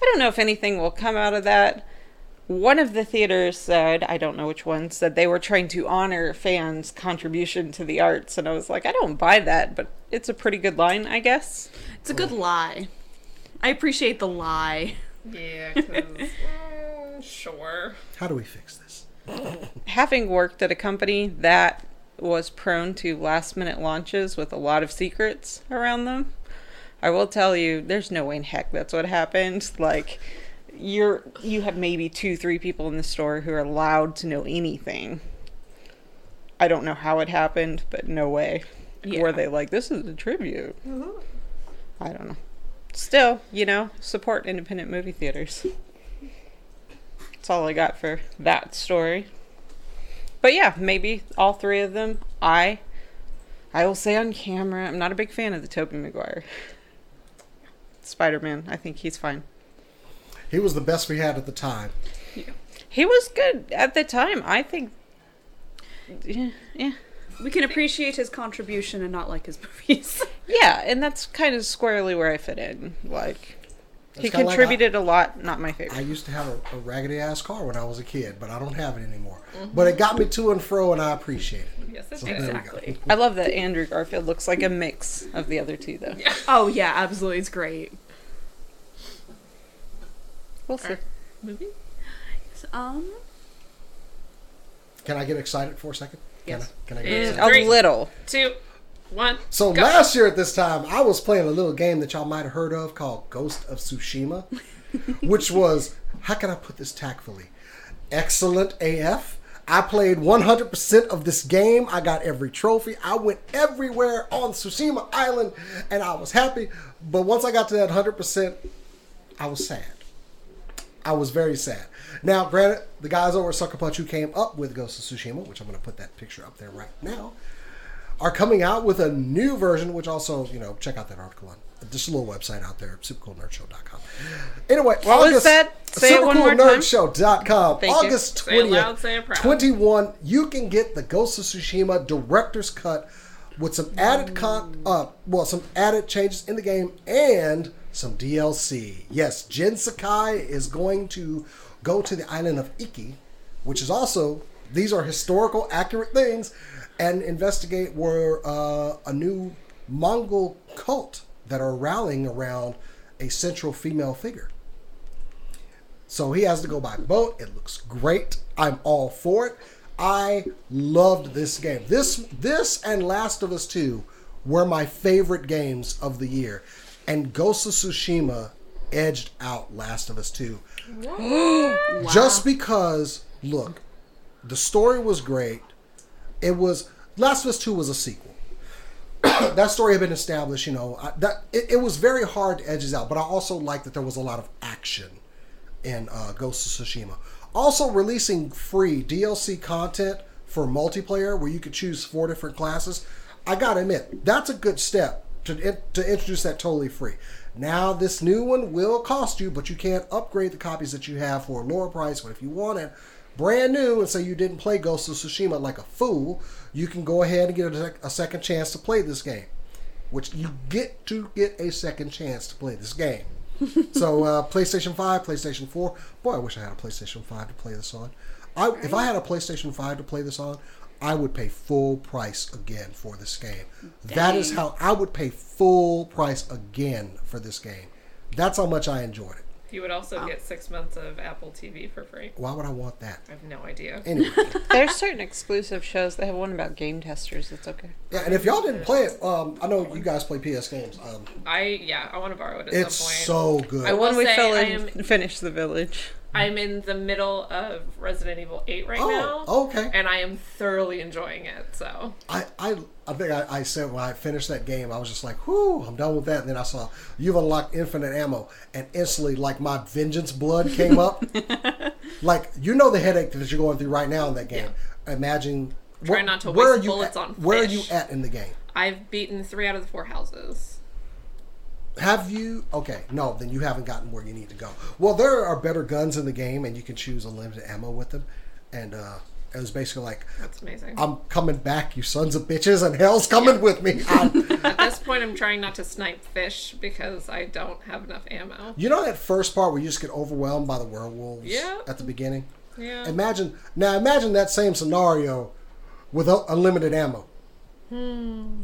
I don't know if anything will come out of that. One of the theaters said, I don't know which one, said they were trying to honor fans' contribution to the arts. And I was like, I don't buy that, but it's a pretty good line, I guess. It's a good lie. I appreciate the lie. Yeah, because sure. How do we fix this? having worked at a company that was prone to last minute launches with a lot of secrets around them, I will tell you, there's no way in heck that's what happened. Like, you're you have maybe two, three people in the store who are allowed to know anything. I don't know how it happened, but no way. Yeah. Were they like, this is a tribute? Mm-hmm. I don't know. Still, you know, support independent movie theaters. That's all I got for that story. But yeah, maybe all three of them. I I will say on camera, I'm not a big fan of the Tobey Maguire. Spider Man, I think he's fine. He was the best we had at the time. He was good at the time. I think yeah, yeah. We can appreciate his contribution and not like his [LAUGHS] movies. Yeah, and that's kind of squarely where I fit in. Like he That's kinda like contributed a lot, not my favorite. I used to have a, a raggedy ass car when I was a kid, but I don't have it anymore. Mm-hmm. But it got me to and fro, and I appreciate it. Yes, So there we go. exactly. I love that Andrew Garfield looks like a mix of the other two though. [LAUGHS] oh yeah, absolutely, it's great. We'll see. Movie? Um, Can I get excited for a second? Can Yes. I, can I get excited? A little. Two, one. So go. last year at this time, I was playing a little game that y'all might have heard of called Ghost of Tsushima, [LAUGHS] which was how can I put this tactfully? Excellent AF. I played 100% of this game. I got every trophy. I went everywhere on Tsushima Island, and I was happy. But once I got to that 100%, I was sad. I was very sad. Now, granted, the guys over at Sucker Punch who came up with Ghost of Tsushima, which I'm going to put that picture up there right now, are coming out with a new version, which also, you know, check out that article on just a little website out there, supercoolnerdshow.com. Anyway, What was that? Say. Supercoolnerdshow.com. August Say 20th, loud, say 21, you can get the Ghost of Tsushima director's cut with some added con uh well some added changes in the game and some DLC. Yes, Jin Sakai is going to go to the island of Iki, which is also these are historical accurate things and investigate where uh, a new Mongol cult that are rallying around a central female figure. So he has to go by boat. It looks great. I'm all for it. I loved this game. This this and Last of Us 2 were my favorite games of the year. And Ghost of Tsushima edged out Last of Us 2. [GASPS] Just because, look, the story was great. It was Last of Us 2 was a sequel. [CLEARS THROAT] that story had been established, you know. I, that it, it was very hard to edge out, but I also liked that there was a lot of action in uh, Ghost of Tsushima. Also, releasing free DLC content for multiplayer where you could choose four different classes. I gotta admit, that's a good step to to introduce that totally free. Now, this new one will cost you, but you can't upgrade the copies that you have for a lower price. But if you want it brand new and say you didn't play Ghost of Tsushima like a fool, you can go ahead and get a, a second chance to play this game. Which you get to get a second chance to play this game. [LAUGHS] so uh, PlayStation 5, PlayStation 4. Boy, I wish I had a PlayStation 5 to play this on. I, if I had a PlayStation 5 to play this on, I would pay full price again for this game. That is how I would pay full price again for this game. That's how much I enjoyed it. You would also get six months of Apple TV for free. Why would I want that? I have no idea. Anyway, [LAUGHS] There's certain exclusive shows. They have one about game testers. It's okay. yeah, and if y'all didn't play it, um, I know you guys play PS games. Um, I yeah, I want to borrow it at it's some point. so good. I will When we say fell I am- finish the village. I'm in the middle of Resident Evil 8 right Oh, now. okay. And I am thoroughly enjoying it. So I, I, I think I, I said when I finished that game, I was just like, whew, I'm done with that. And then I saw you've unlocked infinite ammo, and instantly, like my vengeance blood came up. [LAUGHS] like you know the headache that you're going through right now in that game. Imagine. Try wh- not to where waste are you bullets at, on Where are you at in the game? I've beaten three out of the four houses. Have you? Okay, no, then you haven't gotten where you need to go. Well, there are better guns in the game, and you can choose unlimited ammo with them. And uh, it was basically like, That's amazing. I'm coming back, you sons of bitches, and hell's coming with me. [LAUGHS] At this point, I'm trying not to snipe fish because I don't have enough ammo. you know that first part where you just get overwhelmed by the werewolves Yeah. at the beginning? Yeah. Imagine now. Imagine that same scenario with unlimited ammo. Hmm.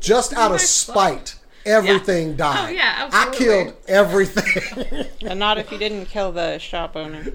Just out of spite, everything [LAUGHS] died. Oh, yeah, I killed everything. [LAUGHS] And not if you didn't kill the shop owner.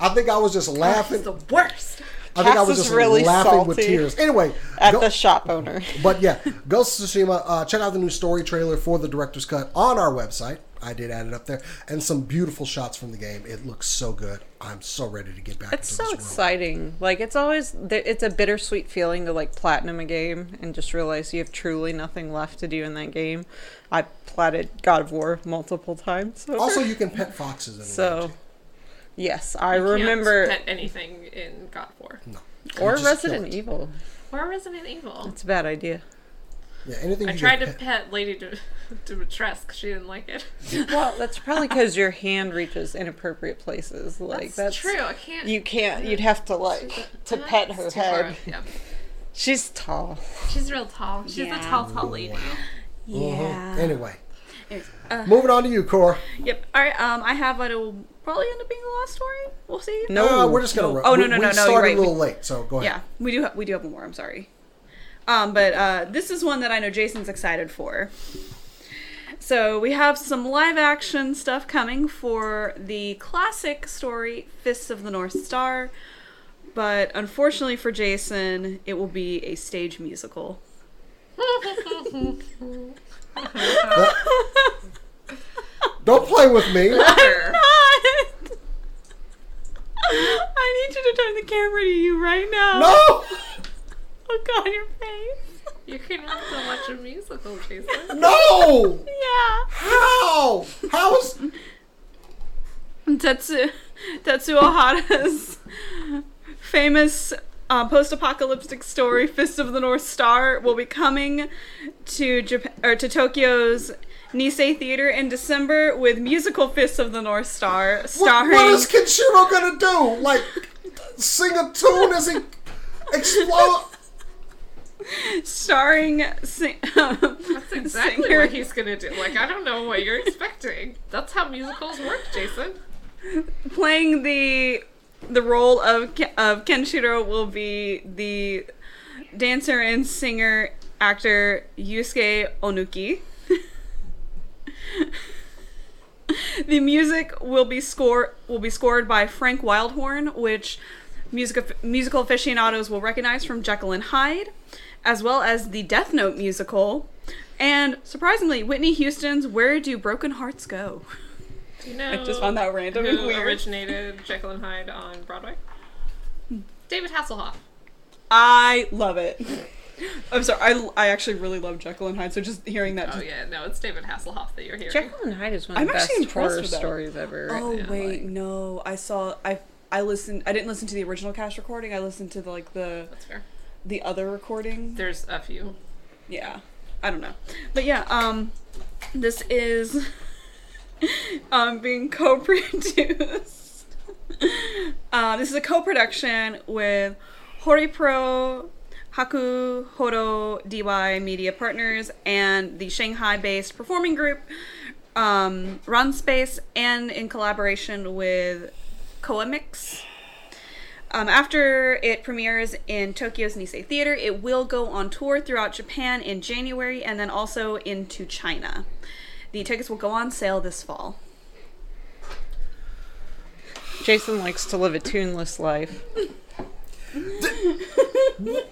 I think I was just laughing. the worst. I think I was just really laughing with tears. Anyway, At go- the shop owner. but yeah, Ghost of Tsushima. Uh, check out the new story trailer for the director's cut on our website. I did add it up there, and some beautiful shots from the game. It looks so good. I'm so ready to get back. It's into so this world. exciting. Like it's always it's a bittersweet feeling to like platinum a game and just realize you have truly nothing left to do in that game. I platted God of War multiple times. over. [LAUGHS] Also, you can pet foxes in the so too. yes, I Can't remember pet anything in God of War or Resident. Evil. or Resident Evil. It's a bad idea. Yeah, anything I you tried to pet. pet Lady D- [LAUGHS] Dimitrescu because she didn't like it. [LAUGHS] Well, that's probably because your hand reaches inappropriate places. Like That's, that's, true. I can't. You can't. You'd have to like to pet her It's too far. head. Yeah. She's tall. She's real tall. She's Yeah. a tall, tall lady. Mhm. Anyway, Uh, moving on to you, Cora. yep. All right. Um, I have what will probably end up being the last story. We'll see. No, Uh, we're just gonna. no. ru- Oh, no, we- no, we no, no, started you're right. a little late, so go ahead. Yeah, we do. Ha- we do have more. I'm sorry. Um, but uh, this is one that I know Jason's excited for. So we have some live action stuff coming for the classic story Fists of the North Star, but unfortunately for Jason, it will be a stage musical. Don't play with me. [LAUGHS] Sure. [LAUGHS] I need you to turn the camera to you right now. no, Oh God, your face. You can also watch a musical, Jason. no. Yeah. How? How is? Tetsu Tetsuo Hara's famous uh, post-apocalyptic story "Fist of the North Star" will be coming to Japan or to Tokyo's Nissay Theater in December with musical "Fists of the North Star" What, starring what is Kenshiro gonna do? Like, sing a tune as he explode? Starring sing- [LAUGHS] That's exactly singer- what he's gonna do. Like, I don't know what you're expecting. That's how musicals work, Jason. playing the the role of of Kenshiro will be the dancer and singer actor Yusuke Onuki. [LAUGHS] the music will be score will be scored by Frank Wildhorn, which music musical aficionados will recognize from Jekyll and Hyde, as well as the Death Note musical, and surprisingly, Whitney Houston's "Where Do Broken Hearts Go." Do you know I just found that random and weird. originated Jekyll and Hyde on Broadway? Hmm. David Hasselhoff. I love it. [LAUGHS] I'm sorry, I, I actually really love Jekyll and Hyde, so just hearing that. Oh Just, yeah, no, it's David Hasselhoff that you're hearing. Jekyll and Hyde is one of I'm the best actually impressed horror with stories ever. oh Yeah, wait, like- no, I saw I I listened. I didn't listen to the original cast recording. I listened to the, like the That's fair. The other recording. There's a few. yeah i don't know but yeah um this is [LAUGHS] um being co-produced um [LAUGHS] this is a co-production with horipro haku horo dy media partners and the shanghai-based performing group um run space and in collaboration with coamix um, after it premieres in Tokyo's Nissay Theater, it will go on tour throughout Japan in January and then also into China. The tickets will go on sale this fall. Jason likes to live a tuneless life. [LAUGHS]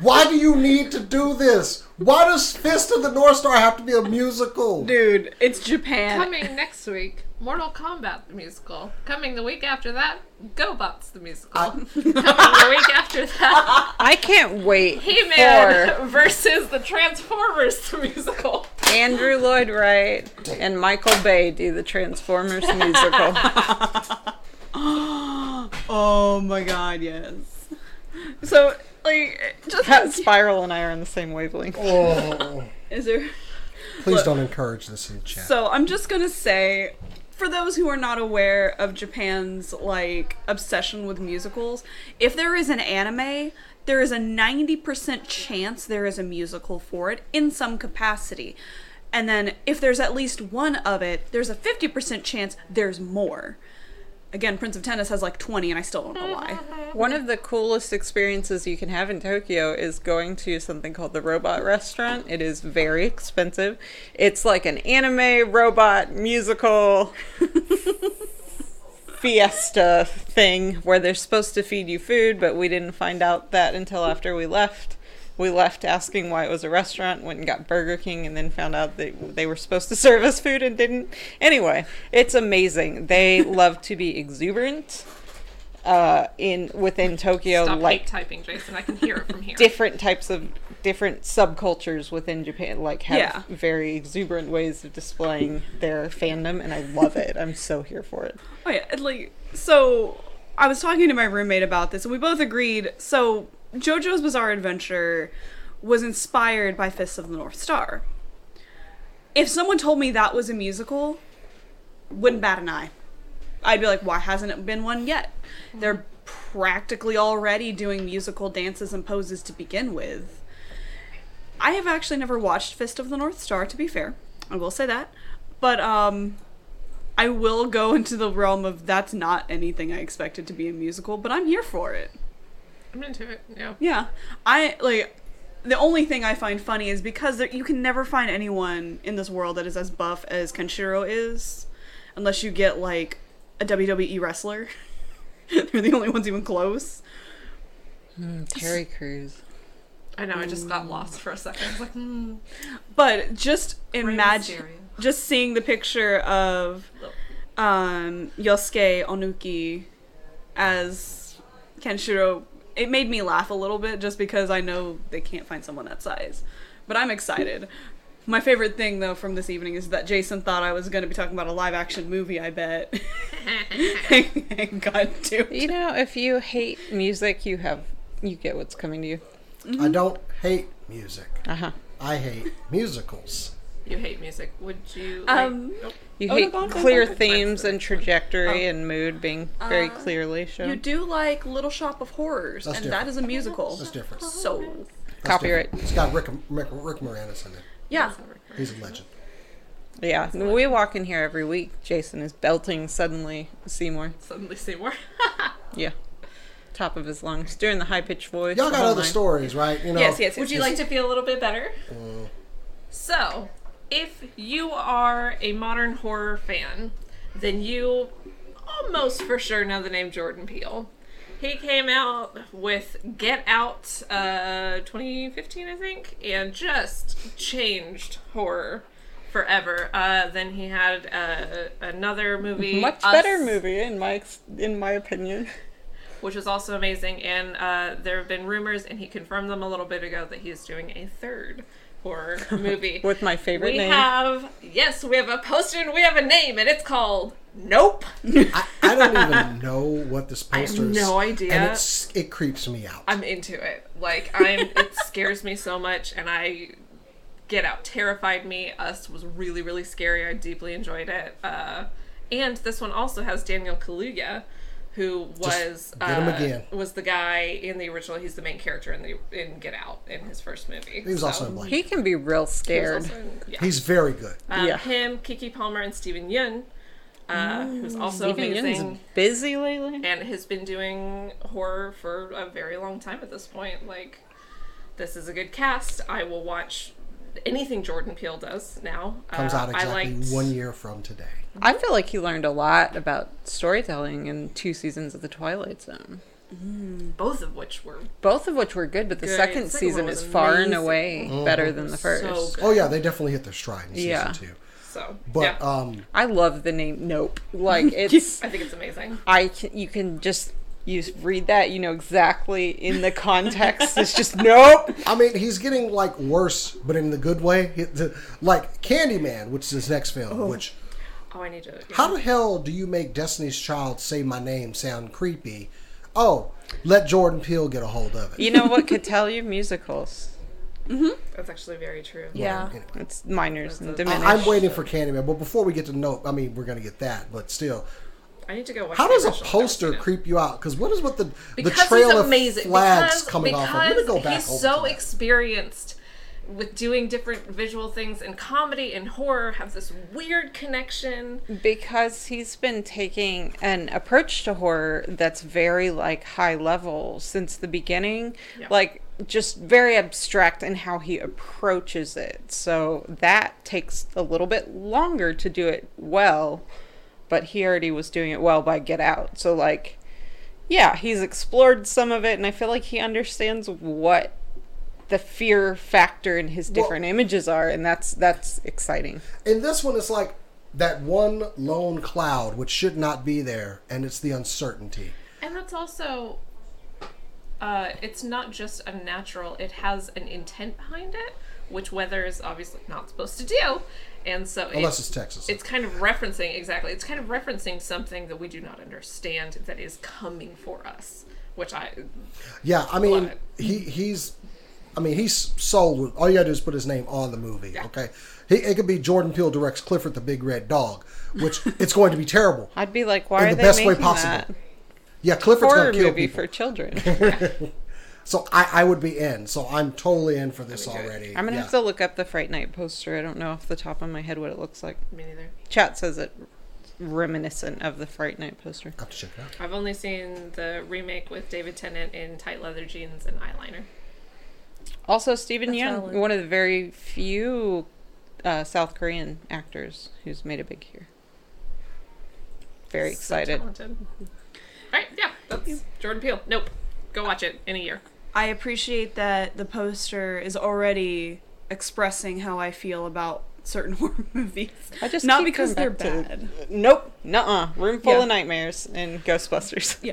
Why do you need to do this? Why does Fist of the North Star have to be a musical? Dude, it's Japan. Coming next week, Mortal Kombat the musical. Coming the week after that, GoBots the musical. I- [LAUGHS] Coming the week after that, [LAUGHS] I can't wait He-Man for [LAUGHS] versus the Transformers the musical. Andrew Lloyd Wright and Michael Bay do the Transformers musical. [GASPS] oh my god, yes. So, like, just Pat Spiral and I are on the same wavelength. Oh, [LAUGHS] is there please don't encourage this in chat. So I'm just gonna say, for those who are not aware of Japan's like obsession with musicals, if there is an anime, there is a 90% chance there is a musical for it in some capacity. And then if there's at least one of it, there's a 50% chance there's more. Again, Prince of Tennis has like 20 and I still don't know why. [LAUGHS] One of the coolest experiences you can have in Tokyo is going to something called the Robot Restaurant. It is very expensive. It's like an anime robot musical [LAUGHS] fiesta thing where they're supposed to feed you food, but we didn't find out that until after we left. We left asking why it was a restaurant, went and got Burger King, and then found out that they were supposed to [LAUGHS] serve us food and didn't. Anyway, it's amazing. They [LAUGHS] love to be exuberant uh, in within Tokyo, Stop like typing, Jason. I can hear it from here. different types of different subcultures within Japan, like have Yeah. very exuberant ways of displaying their fandom, and I love it. I'm so here for it. Oh yeah, like so. I was talking to my roommate about this, and we both agreed. So JoJo's Bizarre Adventure was inspired by Fists of the North Star. If someone told me that was a musical, wouldn't bat an eye. I'd be like, why hasn't it been one yet? They're practically already doing musical dances and poses to begin with. I have actually never watched Fist of the North Star, to be fair. I will say that. But um I will go into the realm of that's not anything I expected to be a musical, but I'm here for it. I'm into it. Yeah. Yeah. I like the only thing I find funny is because there, you can never find anyone in this world that is as buff as Kenshiro is unless you get like a WWE wrestler. [LAUGHS] They're the only ones even close. Terry Crews. I know. I just got lost for a second. I was like, hmm. But just imagine just seeing the picture of um, Yosuke Onuki as Kenshiro, it made me laugh a little bit just because I know they can't find someone that size. But I'm excited. My favorite thing though from this evening is that Jason thought I was going to be talking about a live action movie, I bet. and got to. You know, if you hate music, you have you get what's coming to you. I don't hate music. Uh huh. I hate musicals. You hate music. Would you? Um, like- Nope. You Oh, hate go on, go on, clear go on. themes and trajectory Oh. and mood being very Uh, clearly shown. You do like Little Shop of Horrors, That's and different. that is a musical. That's different. That's So, Copyright. different. It's got Rick, Rick, Rick Moranis in it. yeah. He's a legend. Yeah, we walk in here every week. Jason is belting suddenly Seymour. Suddenly Seymour. [LAUGHS] Yeah, top of his lungs, doing the high pitched voice. Y'all got whole other nine. stories, right? You know. Yes, yes, yes. Would you like to feel a little bit better? So, if you are a modern horror fan, then you almost for sure know the name Jordan Peele. He came out with Get Out uh, 2015, I think, and just changed horror forever. Uh, then he had uh, another movie, Much Us, better movie in my in my opinion. [LAUGHS] which was also amazing. And uh, there have been rumors, and he confirmed them a little bit ago, that he is doing a third horror [LAUGHS] movie. With my favorite name. we name. have yes, we have a poster and we have a name, and it's called Nope. [LAUGHS] I, I don't even know what this I have poster is. no idea. And it's it creeps me out. I'm into it. Like I'm it [LAUGHS] scares me so much and I Get Out terrified me. Us was really really scary. I deeply enjoyed it. Uh and this one also has Daniel Kaluuya who was get him uh, again. was the guy in the original. He's the main character in the in Get Out in his first movie. he was So- also in Blade. He can be real he scared. also in- yeah. He's very good. Um, Yeah. Him, Keke Palmer, and Steven Yeun, uh, who's also Steven amazing Yeun's busy lately. and has been doing horror for a very long time at this point. Like, this is a good cast. I will watch anything Jordan Peele does now. Comes Uh, out exactly liked, one year from today. I feel like he learned a lot about storytelling in two seasons of The Twilight Zone. both of which were Both of which were good, but the Good. second The second season one was is far and amazing. away better than the first. so. Oh yeah, they definitely hit their stride in season Yeah. two. So, But yeah, um, I love the name Nope. Like [LAUGHS] it's I think it's amazing. I can, you can just you read that you know exactly in the context. it's just [LAUGHS] nope. I mean, he's getting like worse, but in the good way. He- the- Like Candyman, which is his next film. Which Oh, I need to. yeah. how the hell do you make Destiny's Child say my name sound creepy? Oh, let Jordan Peele get a hold of it. You know what could tell you musicals? Mm-hmm. That's actually very true. Yeah. Anyway. It's minors and That's a- diminished. I, I'm waiting for Candyman, but before we get to Nope, I mean, we're gonna get that, but still, I need to go watch. how does a poster creep you out? Because what is with the the because trail he's of amazing. flags because, coming because off? Of, let me go back he's over so to that. experienced with doing different visual things and comedy and horror have this weird connection. because he's been taking an approach to horror that's very like high level since the beginning Yeah. like just very abstract in how he approaches it so that takes a little bit longer to do it well but he already was doing it well by get out so like yeah he's explored some of it and i feel like he understands what the fear factor in his Well- different images are and that's that's exciting In this one, it's like that one lone cloud which should not be there, and it's the uncertainty. And that's also uh, it's not just a natural, it has an intent behind it, which weather is obviously not supposed to do. And so Unless it- it's Texas. it's kind of referencing exactly it's kind of referencing something that we do not understand that is coming for us which i Yeah, I mean, it. he he's, I mean, he's sold. All you gotta do is put his name on the movie. Yeah. Okay, he, it could be Jordan Peele directs Clifford the Big Red Dog, which [LAUGHS] it's going to be terrible. I'd be like, why In are the they best way making possible. that Yeah, Clifford's horror gonna kill movie people. for children? [LAUGHS] [LAUGHS] So I, I would be in. So I'm totally in for this That'd be good. already. I'm gonna yeah. have to look up the Fright Night poster. I don't know off the top of my head what it looks like. me neither Chat says it reminiscent of the Fright Night poster. have to check it out. i've only seen the remake with david tennant in tight leather jeans and eyeliner Also, Steven That's Yeun, valid. one of the very few uh, South Korean actors who's made it big here. Very So excited. talented. all right yeah that's jordan peele nope go watch it in a year I appreciate that the poster is already expressing how I feel about certain [LAUGHS] horror movies. I just not because they're coming back to- bad. Nope, nuh-uh. Room full Yeah. of nightmares and Ghostbusters. Yeah.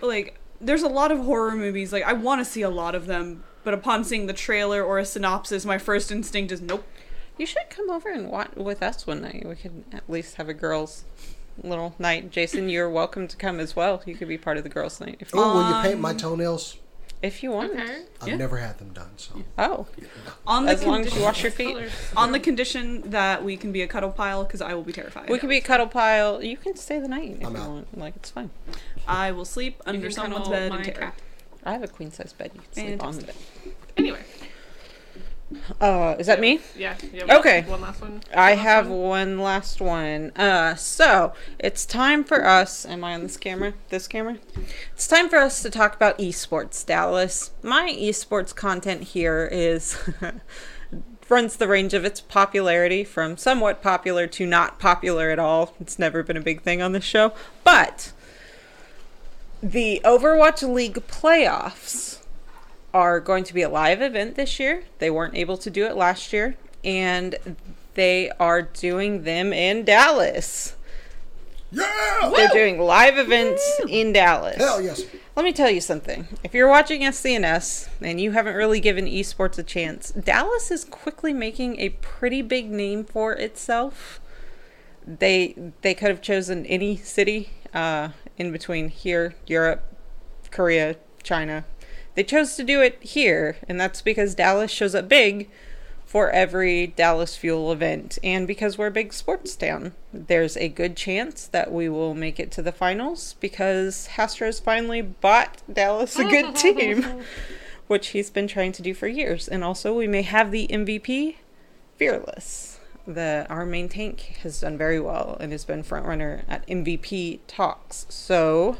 Like there's a lot of horror movies like I want to see a lot of them, but upon seeing the trailer or a synopsis, my first instinct is nope. You should come over and watch with us one night. We could at least have a girls' little night. Jason, you're welcome to come as well. You could be part of the girls' night if you, Oh, will you paint Um, my toenails? if you want. okay I've yeah. never had them done. So Oh, On the as long as you condition- wash your feet. On the condition that we can be a cuddle pile because I will be terrified. We can be a cuddle pile. You can stay the night if I'm you out. want. Like it's fine. I will sleep under can someone's bed my and terror. cat. I have a queen size bed. You can sleep on the bed. anyway Uh, is that me? yeah, yeah Okay. one last one I last have one? one last one. Uh, so it's time for us. Am I on this camera? This camera? It's time for us to talk about esports, Dallas. My esports content here is [LAUGHS] runs the range of its popularity from somewhat popular to not popular at all. It's never been a big thing on this show, but the Overwatch League playoffs are going to be a live event this year. They weren't able to do it last year, and they are doing them in Dallas. Yeah! They're doing live events in Dallas. Hell yes. Let me tell you something. If you're watching SCNS and you haven't really given esports a chance, Dallas is quickly making a pretty big name for itself. They they could have chosen any city uh, in between here, Europe, Korea, China. They chose to do it here, and that's because Dallas shows up big for every Dallas Fuel event. And because we're a big sports town, there's a good chance that we will make it to the finals because Hastro's finally bought Dallas a good [LAUGHS] team, which he's been trying to do for years. And also, we may have the MVP, Fearless. The our main tank has done very well and has been front runner at MVP talks. So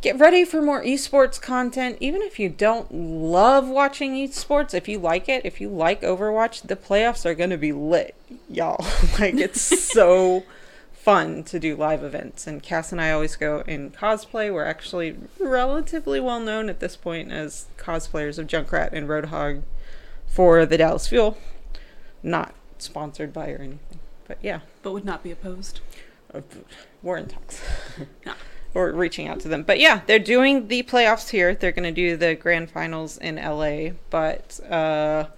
get ready for more esports content. Even if you don't love watching esports if you like it if you like overwatch the playoffs are going to be lit y'all. [LAUGHS] Like it's so [LAUGHS] fun to do live events. And Kas and i always go in cosplay. We're actually relatively well known at this point as cosplayers of junkrat and roadhog for the dallas fuel. Not sponsored by or anything but yeah But would not be opposed. uh, we're in talks. [LAUGHS] Yeah. We're reaching out to them. But yeah, they're doing the playoffs here. They're going to do the grand finals in LA. But uh,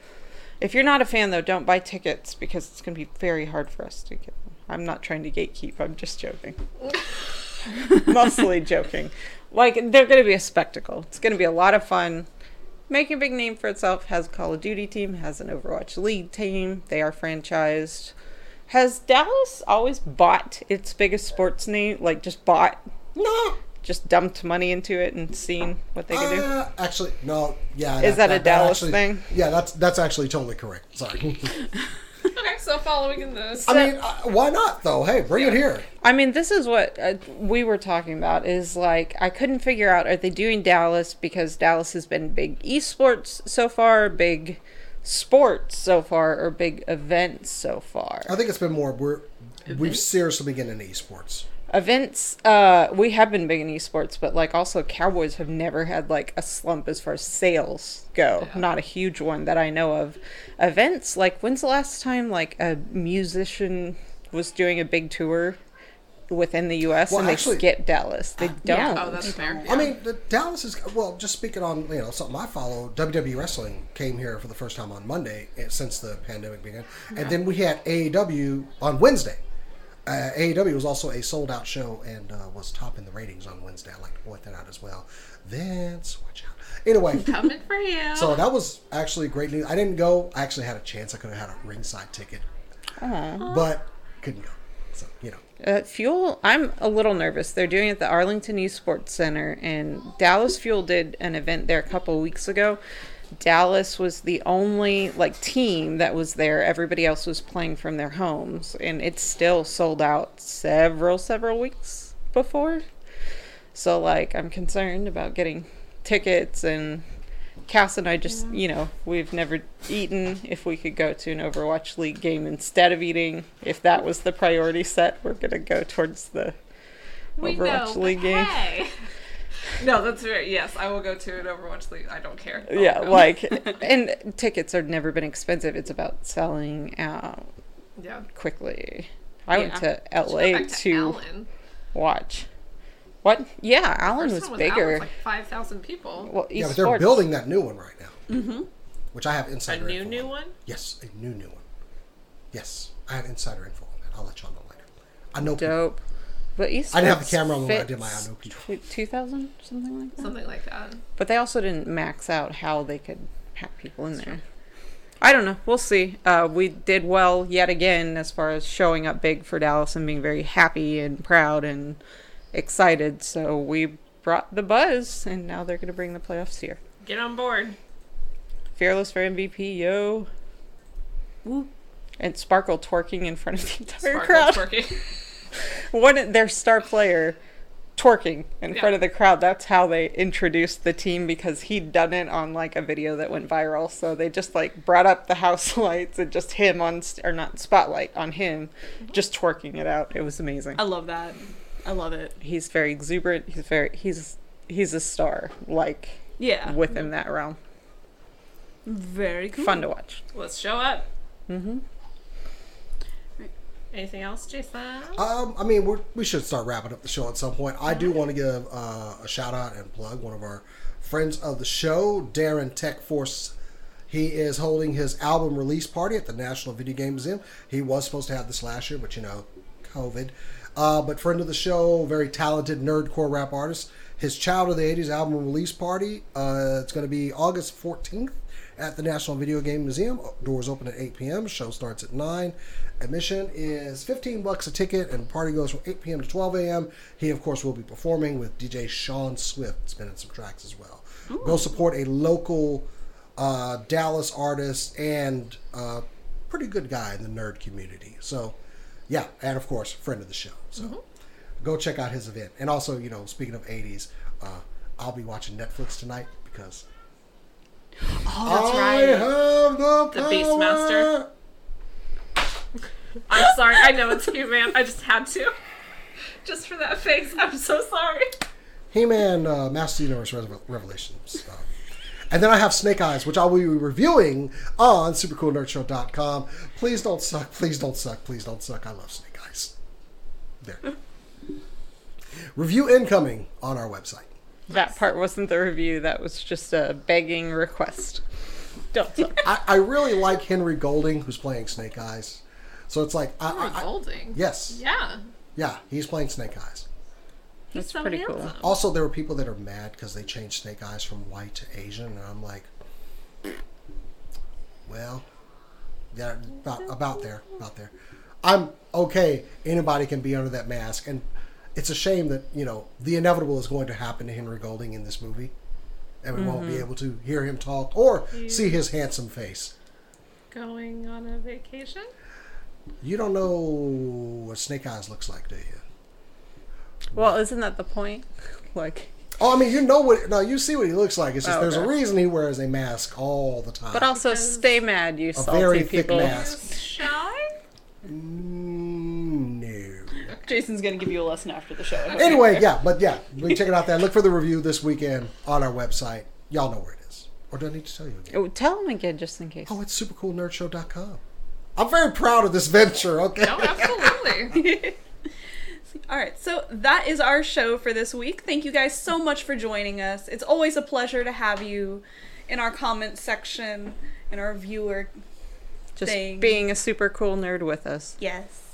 if you're not a fan, though, don't buy tickets because it's going to be very hard for us to get them. I'm not trying to gatekeep. I'm just joking. [LAUGHS] Mostly joking. Like, they're going to be a spectacle. It's going to be a lot of fun. Making a big name for itself. Has a Call of Duty team, has an Overwatch League team. They are franchised. Has Dallas always bought its biggest sports name? Like, just bought, No. just dumped money into it and seen what they could do? Uh, actually, no. Yeah. Is that a Dallas actually- thing? Yeah, that's that's actually totally correct. Sorry. [LAUGHS] Okay, so following in this. I mean, uh, why not though? Hey, bring it here. I mean, this is what uh, we were talking about. Is like I couldn't figure out are they doing Dallas because Dallas has been big esports so far, big sports so far, or big events so far. I think it's been more. We're we've seriously been getting into esports. Events, uh, we have been big in esports, but like also Cowboys have never had like a slump as far as sales go. Not a huge one that I know of. Events, like when's the last time like a musician was doing a big tour within the U.S. Well, and they actually- skip Dallas? They don't. Yeah. oh, that's fair. I mean, the Dallas is well. Just speaking on you know something I follow, WWE Wrestling came here for the first time on Monday eh, since the pandemic began, and then we had AEW on Wednesday. Uh, AEW was also a sold out show and uh, was topping the ratings on Wednesday. I like to point that out as well. Vince, watch out. Anyway, [LAUGHS] Coming for you. so that was actually great news. I didn't go. I actually had a chance. I could have had a ringside ticket, but couldn't go. So you know. Uh, Fuel, I'm a little nervous. They're doing it at the Arlington Esports Center, and Dallas Fuel did an event there a couple weeks ago. Dallas was the only like team that was there. Everybody else was playing from their homes, and it still sold out several several weeks before. So like, I'm concerned about getting tickets and. Kas and I just, you know, we've never eaten. If we could go to an Overwatch League game instead of eating, if that was the priority set, we're gonna go towards the we Overwatch know, League game. Hey. [LAUGHS] No, that's very yes. I will go to an Overwatch League. I don't care. I'll Yeah, go. like, [LAUGHS] and tickets have never been expensive. It's about selling out yeah. quickly. I went to Let's LA back to, Allen. watch. What? Yeah, Allen First was one bigger. Allen, like five thousand people. well, Yeah, but they're esports- building that new one right now. Mm-hmm. Which I have insider. A insider new info new on. one. Yes, a new new one. Yes, I have insider info on that. I'll let y'all know later. I know. people. Dope. But esports I didn't have the camera on when I did my I know. Two thousand something like that. Something like that. But they also didn't max out how they could have people in there. I don't know. We'll see. Uh, we did well yet again as far as showing up big for Dallas and being very happy and proud and excited. So we brought the buzz, and now they're going to bring the playoffs here. Get on board. Fearless for MVP, yo. Woo. And Sparkle twerking in front of the entire Sparkle crowd. [LAUGHS] One, their star player twerking in Yeah. front of the crowd. That's how they introduced the team because he'd done it on like a video that went viral. So they just like brought up the house [LAUGHS] lights and just him on, st- or not spotlight on him, just twerking it out. It was amazing. I love that. I love it. He's very exuberant. He's very he's he's a star like Yeah. within that realm. Very cool. Fun to watch. Let's show up. Mm-hmm. Anything else, Jason? Um, I mean, we should start wrapping up the show at some point. I do want to give uh, a shout out and plug one of our friends of the show, Darren Tech Force. He is holding his album release party at the National Video Game Museum. He was supposed to have this last year, but you know, COVID. Uh, but friend of the show, very talented nerdcore rap artist. His Child of the 80s album release party. Uh, it's going to be August 14th at the National Video Game Museum. Doors open at 8 p.m. Show starts at 9. Admission is 15 bucks a ticket, and party goes from 8 p.m. to 12 a.m. He, of course, will be performing with DJ Sean Swift, spinning some tracks as well. Go support a local uh, Dallas artist and uh, pretty good guy in the nerd community. So, yeah, and of course, friend of the show. So, go check out his event. And also, you know, speaking of 80s, uh, I'll be watching Netflix tonight because Oh, that's I right. have the, The power. Beastmaster. I'm sorry. I know it's you, man. I just had to. Just for that face. I'm so sorry. He-Man, uh, Master Universe Revel- Revelations. Uh, and then I have Snake Eyes, which I will be reviewing on supercoolnerdshow.com. Please don't suck. Please don't suck. Please don't suck. I love Snake Eyes. There. [LAUGHS] Review incoming on our website. That part wasn't the review. That was just a begging request. Don't. I, I really like Henry Golding, who's playing Snake Eyes. So it's like, I, I, I- Golding. yes, Yeah. yeah, he's playing Snake Eyes. That's so pretty cool. handsome. Also, there were people that are mad because they changed Snake Eyes from white to Asian, and I'm like, well, yeah, about, about there, about there. I'm okay. Anybody can be under that mask, and it's a shame that you know the inevitable is going to happen to Henry Golding in this movie, and we won't be able to hear him talk or see his handsome face. Going on a vacation? You don't know what Snake Eyes looks like, do you? Well, isn't that the point? [LAUGHS] Like, Oh, I mean, you know what? No, you see what he looks like. It's just Oh, there's a reason he wears a mask all the time. but also Because- stay mad, you a salty very thick people. mask. Shy? Mm, no. Jason's gonna give you a lesson after the show. Anyway, yeah, but yeah, we check it out there. Look for the review this weekend on our website. Y'all know where it is. Or do I need to tell you again? Oh, tell them again, just in case. Oh, it's supercoolnerdshow.com. I'm very proud of this venture, okay? No, absolutely. [LAUGHS] [LAUGHS] All right, so that is our show for this week. Thank you guys so much for joining us. It's always a pleasure to have you in our comment section in our viewer. just thing. being a super cool nerd with us. Yes.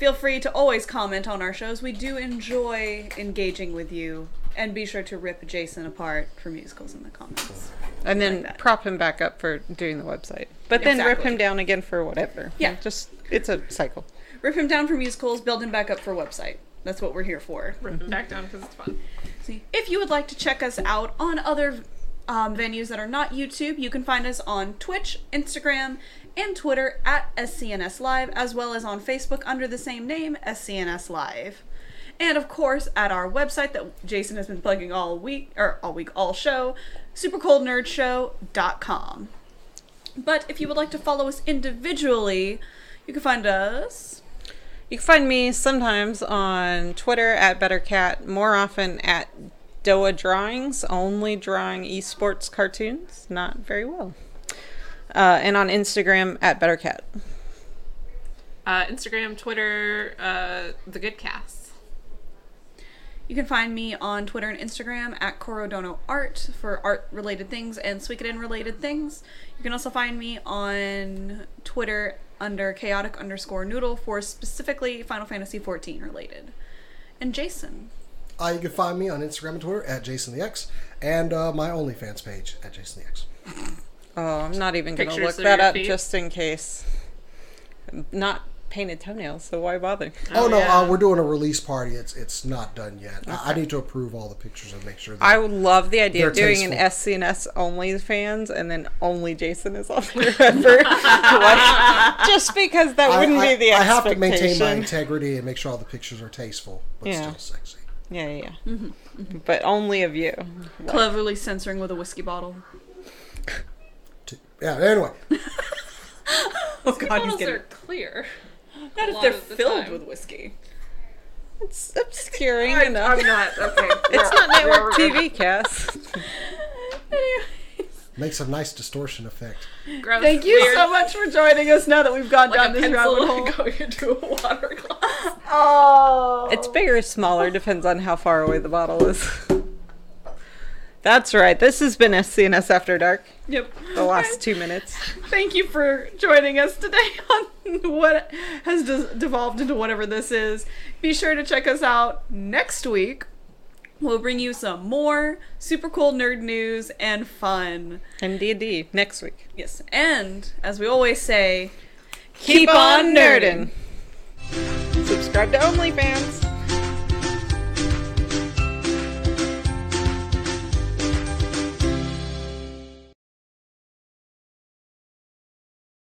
Feel free to always comment on our shows. We do enjoy engaging with you. And be sure to rip Jason apart for musicals in the comments. And then Like prop him back up for doing the website. But then rip him down again for whatever. Yeah. Just, it's a cycle. Rip him down for musicals, build him back up for website. That's what we're here for. Rip him back down because it's fun. See, If you would like to check us out on other um, venues that are not YouTube, you can find us on Twitch, Instagram, and Twitter at SCNS Live, as well as on Facebook under the same name, SCNS Live. And of course, at our website that Jason has been plugging all week, or all week, all show, supercoolnerdshow.com. But if you would like to follow us individually, you can find us. You can find me sometimes on Twitter at BetterCat, more often at Doa Drawings, only drawing esports cartoons. Not very well. Uh, and on Instagram at BetterCat. Uh, Instagram, Twitter, uh, The Good Cast. You can find me on Twitter and Instagram at Corodono Art for art related things and Suikoden related things. You can also find me on Twitter under chaotic underscore noodle for specifically Final Fantasy XIV related. And Jason. Uh, you can find me on Instagram and Twitter at Jason the X and uh, my OnlyFans page at Jason the X. Oh, I'm not even going to look that up feet? just in case. Not painted toenails, so why bother? Oh, Oh, no, yeah. uh, we're doing a release party. It's it's not done yet. I, I need to approve all the pictures and make sure that I would love the idea of They're doing an tasteful. SCNS only fans and then only Jason is on [LAUGHS] there ever. Like, just because that I, wouldn't I- be the I have to expectation. maintain my integrity and make sure all the pictures are tasteful but Yeah. still sexy. Yeah, yeah. yeah. Mm-hmm, But only of you. Cleverly censoring with a whiskey bottle. [LAUGHS] T- Yeah. Anyway, [LAUGHS] Oh Bottles are clear. Not a if lot they're of the filled time. with whiskey. It's obscuring I, enough. I'm not okay. [LAUGHS] It's not network TV, [LAUGHS] Kas. Makes a nice distortion effect. Gross. Thank you Weird. so much for joining us now that we've gone Like down a this pencil rabbit hole. going into a water glass. Oh. It's bigger or smaller, depends on how far away the bottle is. That's right. This has been SCNS After Dark. Yep. The last two minutes. Thank you for joining us today [LAUGHS] on what has de- devolved into whatever this is. Be sure to check us out next week. We'll bring you some more super cool nerd news and fun. And D&D next week. Yes, and as we always say, Keep, on nerding. Subscribe to OnlyFans.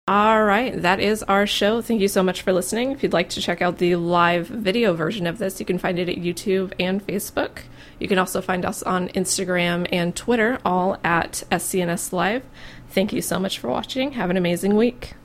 All right, that is our show. Thank you so much for listening. If you'd like to check out the live video version of this, you can find it at YouTube and Facebook. You can also find us on Instagram and Twitter, all at SCNS Live. Thank you so much for watching. Have an amazing week.